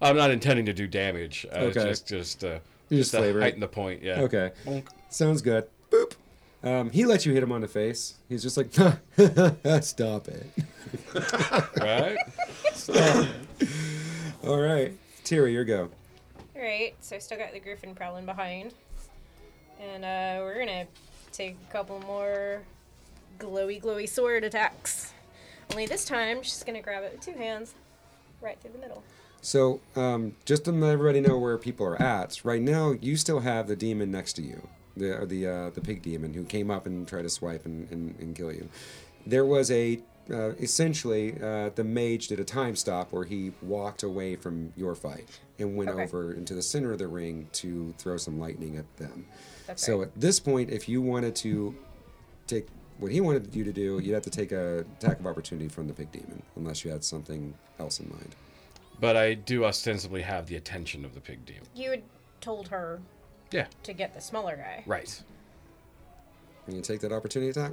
Speaker 3: I'm not intending to do damage. Uh,
Speaker 5: Okay.
Speaker 3: Just, just, uh,
Speaker 5: You
Speaker 3: just
Speaker 5: just
Speaker 3: to
Speaker 5: flavor
Speaker 3: heighten the point. Yeah.
Speaker 5: okay?
Speaker 3: Bonk.
Speaker 5: Sounds good. Boop. Um, he lets you hit him on the face. He's just like, stop it.
Speaker 3: Right.
Speaker 5: All right, Tira, your go.
Speaker 7: Alright, so I still got the griffin prowling behind. And uh, we're gonna take a couple more glowy, glowy sword attacks. Only this time, she's gonna grab it with two hands, right through the middle.
Speaker 5: So, um, just to let everybody know where people are at, right now you still have the demon next to you, the the uh, the pig demon who came up and tried to swipe and, and, and kill you. There was a uh, essentially uh, the mage did a time stop where he walked away from your fight and went
Speaker 7: Okay.
Speaker 5: over into the center of the ring to throw some lightning at them.
Speaker 7: That's
Speaker 5: so
Speaker 7: right.
Speaker 5: at this point, if you wanted to take what he wanted you to do, you'd have to take a attack of opportunity from the pig demon, unless you had something else in mind.
Speaker 3: But I do ostensibly have the attention of the pig demon.
Speaker 7: You had told her
Speaker 3: Yeah.
Speaker 7: to get the smaller guy.
Speaker 3: Right.
Speaker 5: Can you take that opportunity attack?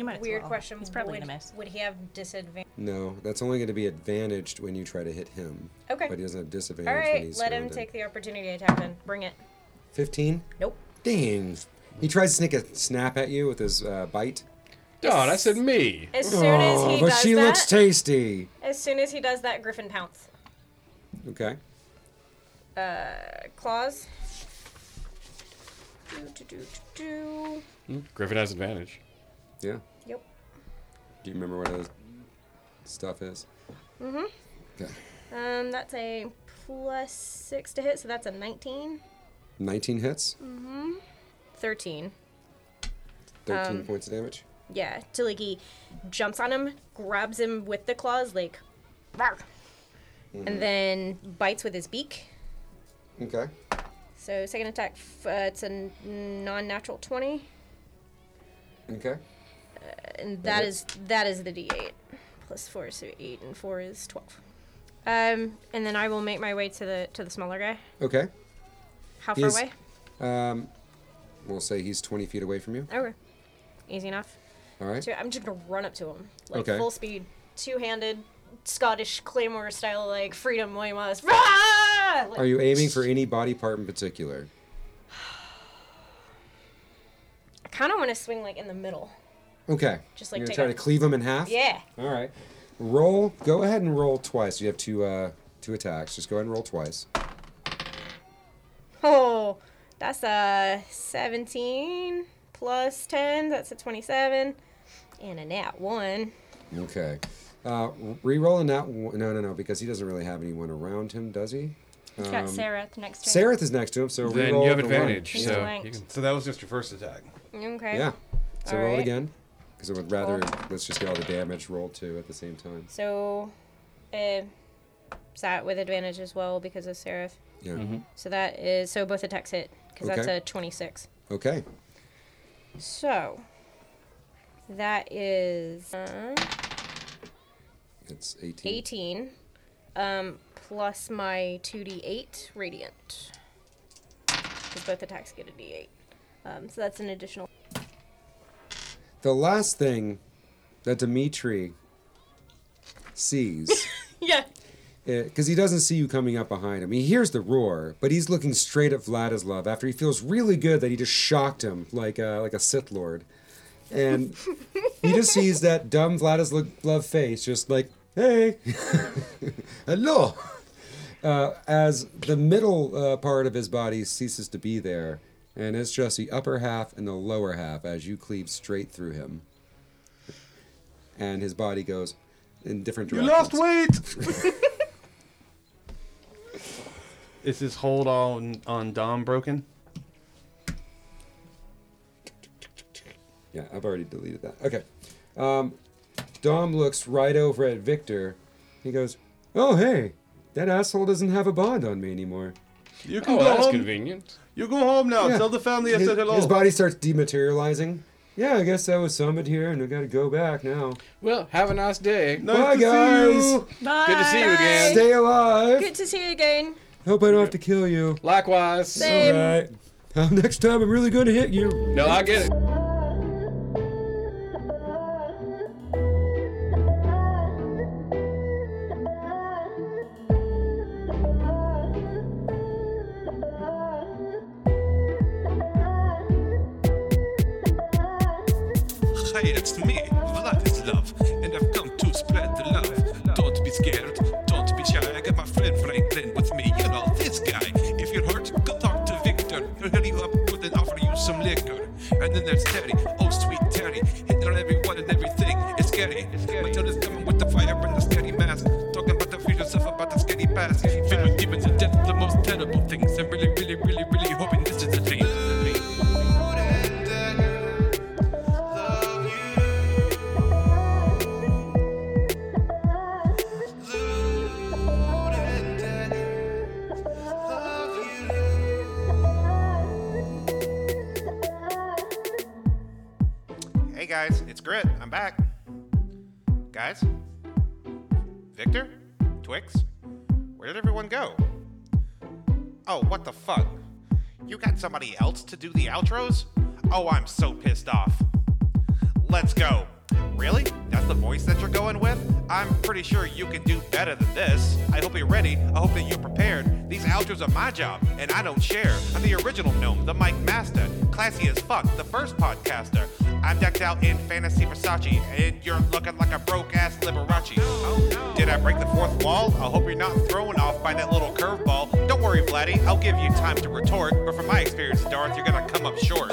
Speaker 4: You might as
Speaker 7: Weird
Speaker 4: well.
Speaker 7: question.
Speaker 4: He's probably
Speaker 7: would,
Speaker 4: gonna miss.
Speaker 7: Would he have disadvantage?
Speaker 5: No, that's only going to be advantaged when you try to hit him.
Speaker 7: Okay.
Speaker 5: But he doesn't have disadvantage
Speaker 7: All
Speaker 5: when
Speaker 7: right,
Speaker 5: he's
Speaker 7: let him
Speaker 5: surrounded.
Speaker 7: take the opportunity attack then. Bring it.
Speaker 5: 15?
Speaker 7: Nope.
Speaker 5: Dang. He tries to sneak a snap at you with his uh, bite.
Speaker 3: Don, I said me.
Speaker 7: As soon as he
Speaker 5: Oh,
Speaker 7: he
Speaker 5: but
Speaker 7: does
Speaker 5: she
Speaker 7: that,
Speaker 5: looks tasty.
Speaker 7: as soon as he does that, Griffin pounce.
Speaker 5: Okay.
Speaker 7: Uh, claws. Do, do, do, do, do.
Speaker 3: Hmm, Griffin has advantage.
Speaker 5: Yeah. Do you remember what those stuff is?
Speaker 7: Mm Mhm.
Speaker 5: Okay.
Speaker 7: Um, that's a plus six to hit, so that's a 19.
Speaker 5: 19 hits, Mm-hmm.
Speaker 7: 13.
Speaker 5: 13
Speaker 7: Um,
Speaker 5: points of damage.
Speaker 7: Yeah, till like he jumps on him, grabs him with the claws, like, "Rawr," and then bites with his beak.
Speaker 5: Okay.
Speaker 7: So second attack, f- uh, it's a non-natural 20,
Speaker 5: Okay.
Speaker 7: And that is that is the D8 plus four, so eight and four is 12. Um, and then I will make my way to the to the smaller guy.
Speaker 5: Okay.
Speaker 7: How far
Speaker 5: is-
Speaker 7: away?
Speaker 5: Um, we'll say he's 20 feet away from you.
Speaker 7: Okay, easy enough.
Speaker 5: All right.
Speaker 7: So I'm just gonna run up to him, like
Speaker 5: Okay.
Speaker 7: full speed, two-handed, Scottish claymore style, like freedom must. Rah! Like,
Speaker 5: Are you aiming for any body part in particular?
Speaker 7: I kind of want to swing like in the middle.
Speaker 5: Okay.
Speaker 7: Just, like,
Speaker 5: You're gonna try
Speaker 7: a-
Speaker 5: to cleave them in half.
Speaker 7: Yeah.
Speaker 5: All right. Roll. Go ahead and roll twice. You have two uh two attacks. Just go ahead and roll twice.
Speaker 7: Oh, that's a 17 plus 10. That's a 27, and a nat one.
Speaker 5: Okay. Uh, re-roll a nat. one- No, no, no, because he doesn't really have anyone around him, does he?
Speaker 4: He's got Sarath next to him.
Speaker 5: Sarath is next to him, so
Speaker 3: Then
Speaker 5: re-roll
Speaker 3: you have
Speaker 5: the
Speaker 3: advantage.
Speaker 7: He's
Speaker 3: So
Speaker 7: flanked.
Speaker 3: you can
Speaker 8: So that was just your first attack.
Speaker 7: Okay.
Speaker 5: Yeah. So
Speaker 7: All
Speaker 5: roll it
Speaker 7: right.
Speaker 5: again, because I would rather let's just get all the damage rolled too at the same time.
Speaker 7: So, uh, is that with advantage as well because of Seraph?
Speaker 5: Yeah.
Speaker 7: So that is so both attacks hit because that's a 26.
Speaker 5: Okay.
Speaker 7: So that is uh,
Speaker 5: It's 18.
Speaker 7: 18 um, plus my 2d8 radiant. Because both attacks get a d8. Um, so that's an additional.
Speaker 5: The last thing that Dimitri sees,
Speaker 7: Yeah.
Speaker 5: because he doesn't see you coming up behind him, he hears the roar, but he's looking straight at Vladislav after he feels really good that he just shocked him like a, like a Sith Lord. And he just sees that dumb Vladislav face, just like, hey, hello. Uh, as the middle uh, part of his body ceases to be there, and it's just the upper half and the lower half as you cleave straight through him. And his body goes in different
Speaker 8: You
Speaker 5: directions.
Speaker 8: lost weight. Is his hold on on Dom broken?
Speaker 5: Yeah, I've already deleted that. Okay. Um, Dom looks right over at Victor. He goes, "Oh hey, that asshole doesn't have a bond on me anymore."
Speaker 8: You can
Speaker 3: Oh,
Speaker 8: go
Speaker 3: that's
Speaker 8: home.
Speaker 3: convenient.
Speaker 8: You go home now.
Speaker 5: Yeah.
Speaker 8: Tell the family I said hello.
Speaker 5: his body starts dematerializing. Yeah, I guess I was summoned here, and I got to go back now.
Speaker 3: Well, have a nice day.
Speaker 8: Nice
Speaker 5: Bye,
Speaker 8: to see
Speaker 5: guys.
Speaker 8: you.
Speaker 4: Bye.
Speaker 3: Good to see you again.
Speaker 5: Stay alive.
Speaker 7: Good to see you again.
Speaker 5: Hope I don't have to kill you.
Speaker 3: Likewise.
Speaker 7: Same.
Speaker 5: All right. Uh, next time, I'm really going to hit you.
Speaker 3: No, I get it.
Speaker 9: It's me, life is love, and I've come to spread the love. Don't be scared, don't be shy. I got my friend Franklin with me, you know, this guy. If you're hurt, go talk to Victor. He'll hit you up with and offer you some liquor. And then there's Terry,
Speaker 6: my job, and I don't share. I'm the original gnome, the mic master. Classy as fuck, the first podcaster. I'm decked out in fantasy Versace, and you're looking like a broke ass Liberace. Did I break the fourth wall? I hope you're not thrown off by that little curveball. Don't worry, Vladdy, I'll give you time to retort, but from my experience, Darth, you're gonna come up short.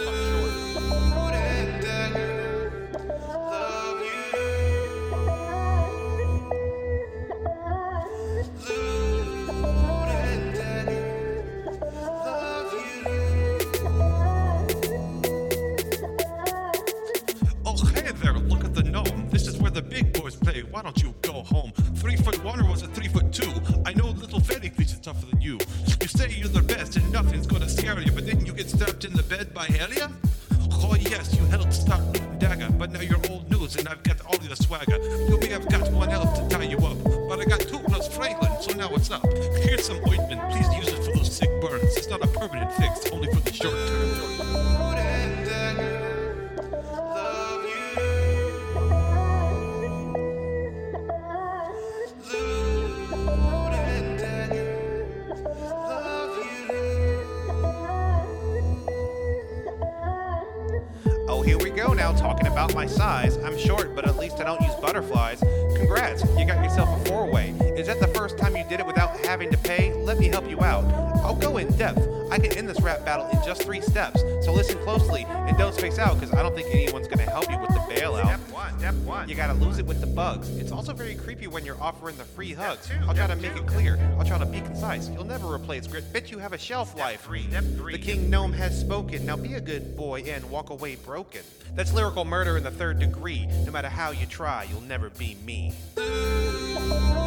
Speaker 6: Offering the free hugs. I'll try to make it clear. I'll try to be concise. You'll never replace grit. Bet you have a shelf life. Step three. The king gnome has spoken. Now be a good boy and walk away broken. That's lyrical murder in the third degree. No matter how you try, you'll never be me.
Speaker 9: Loot and Dagger.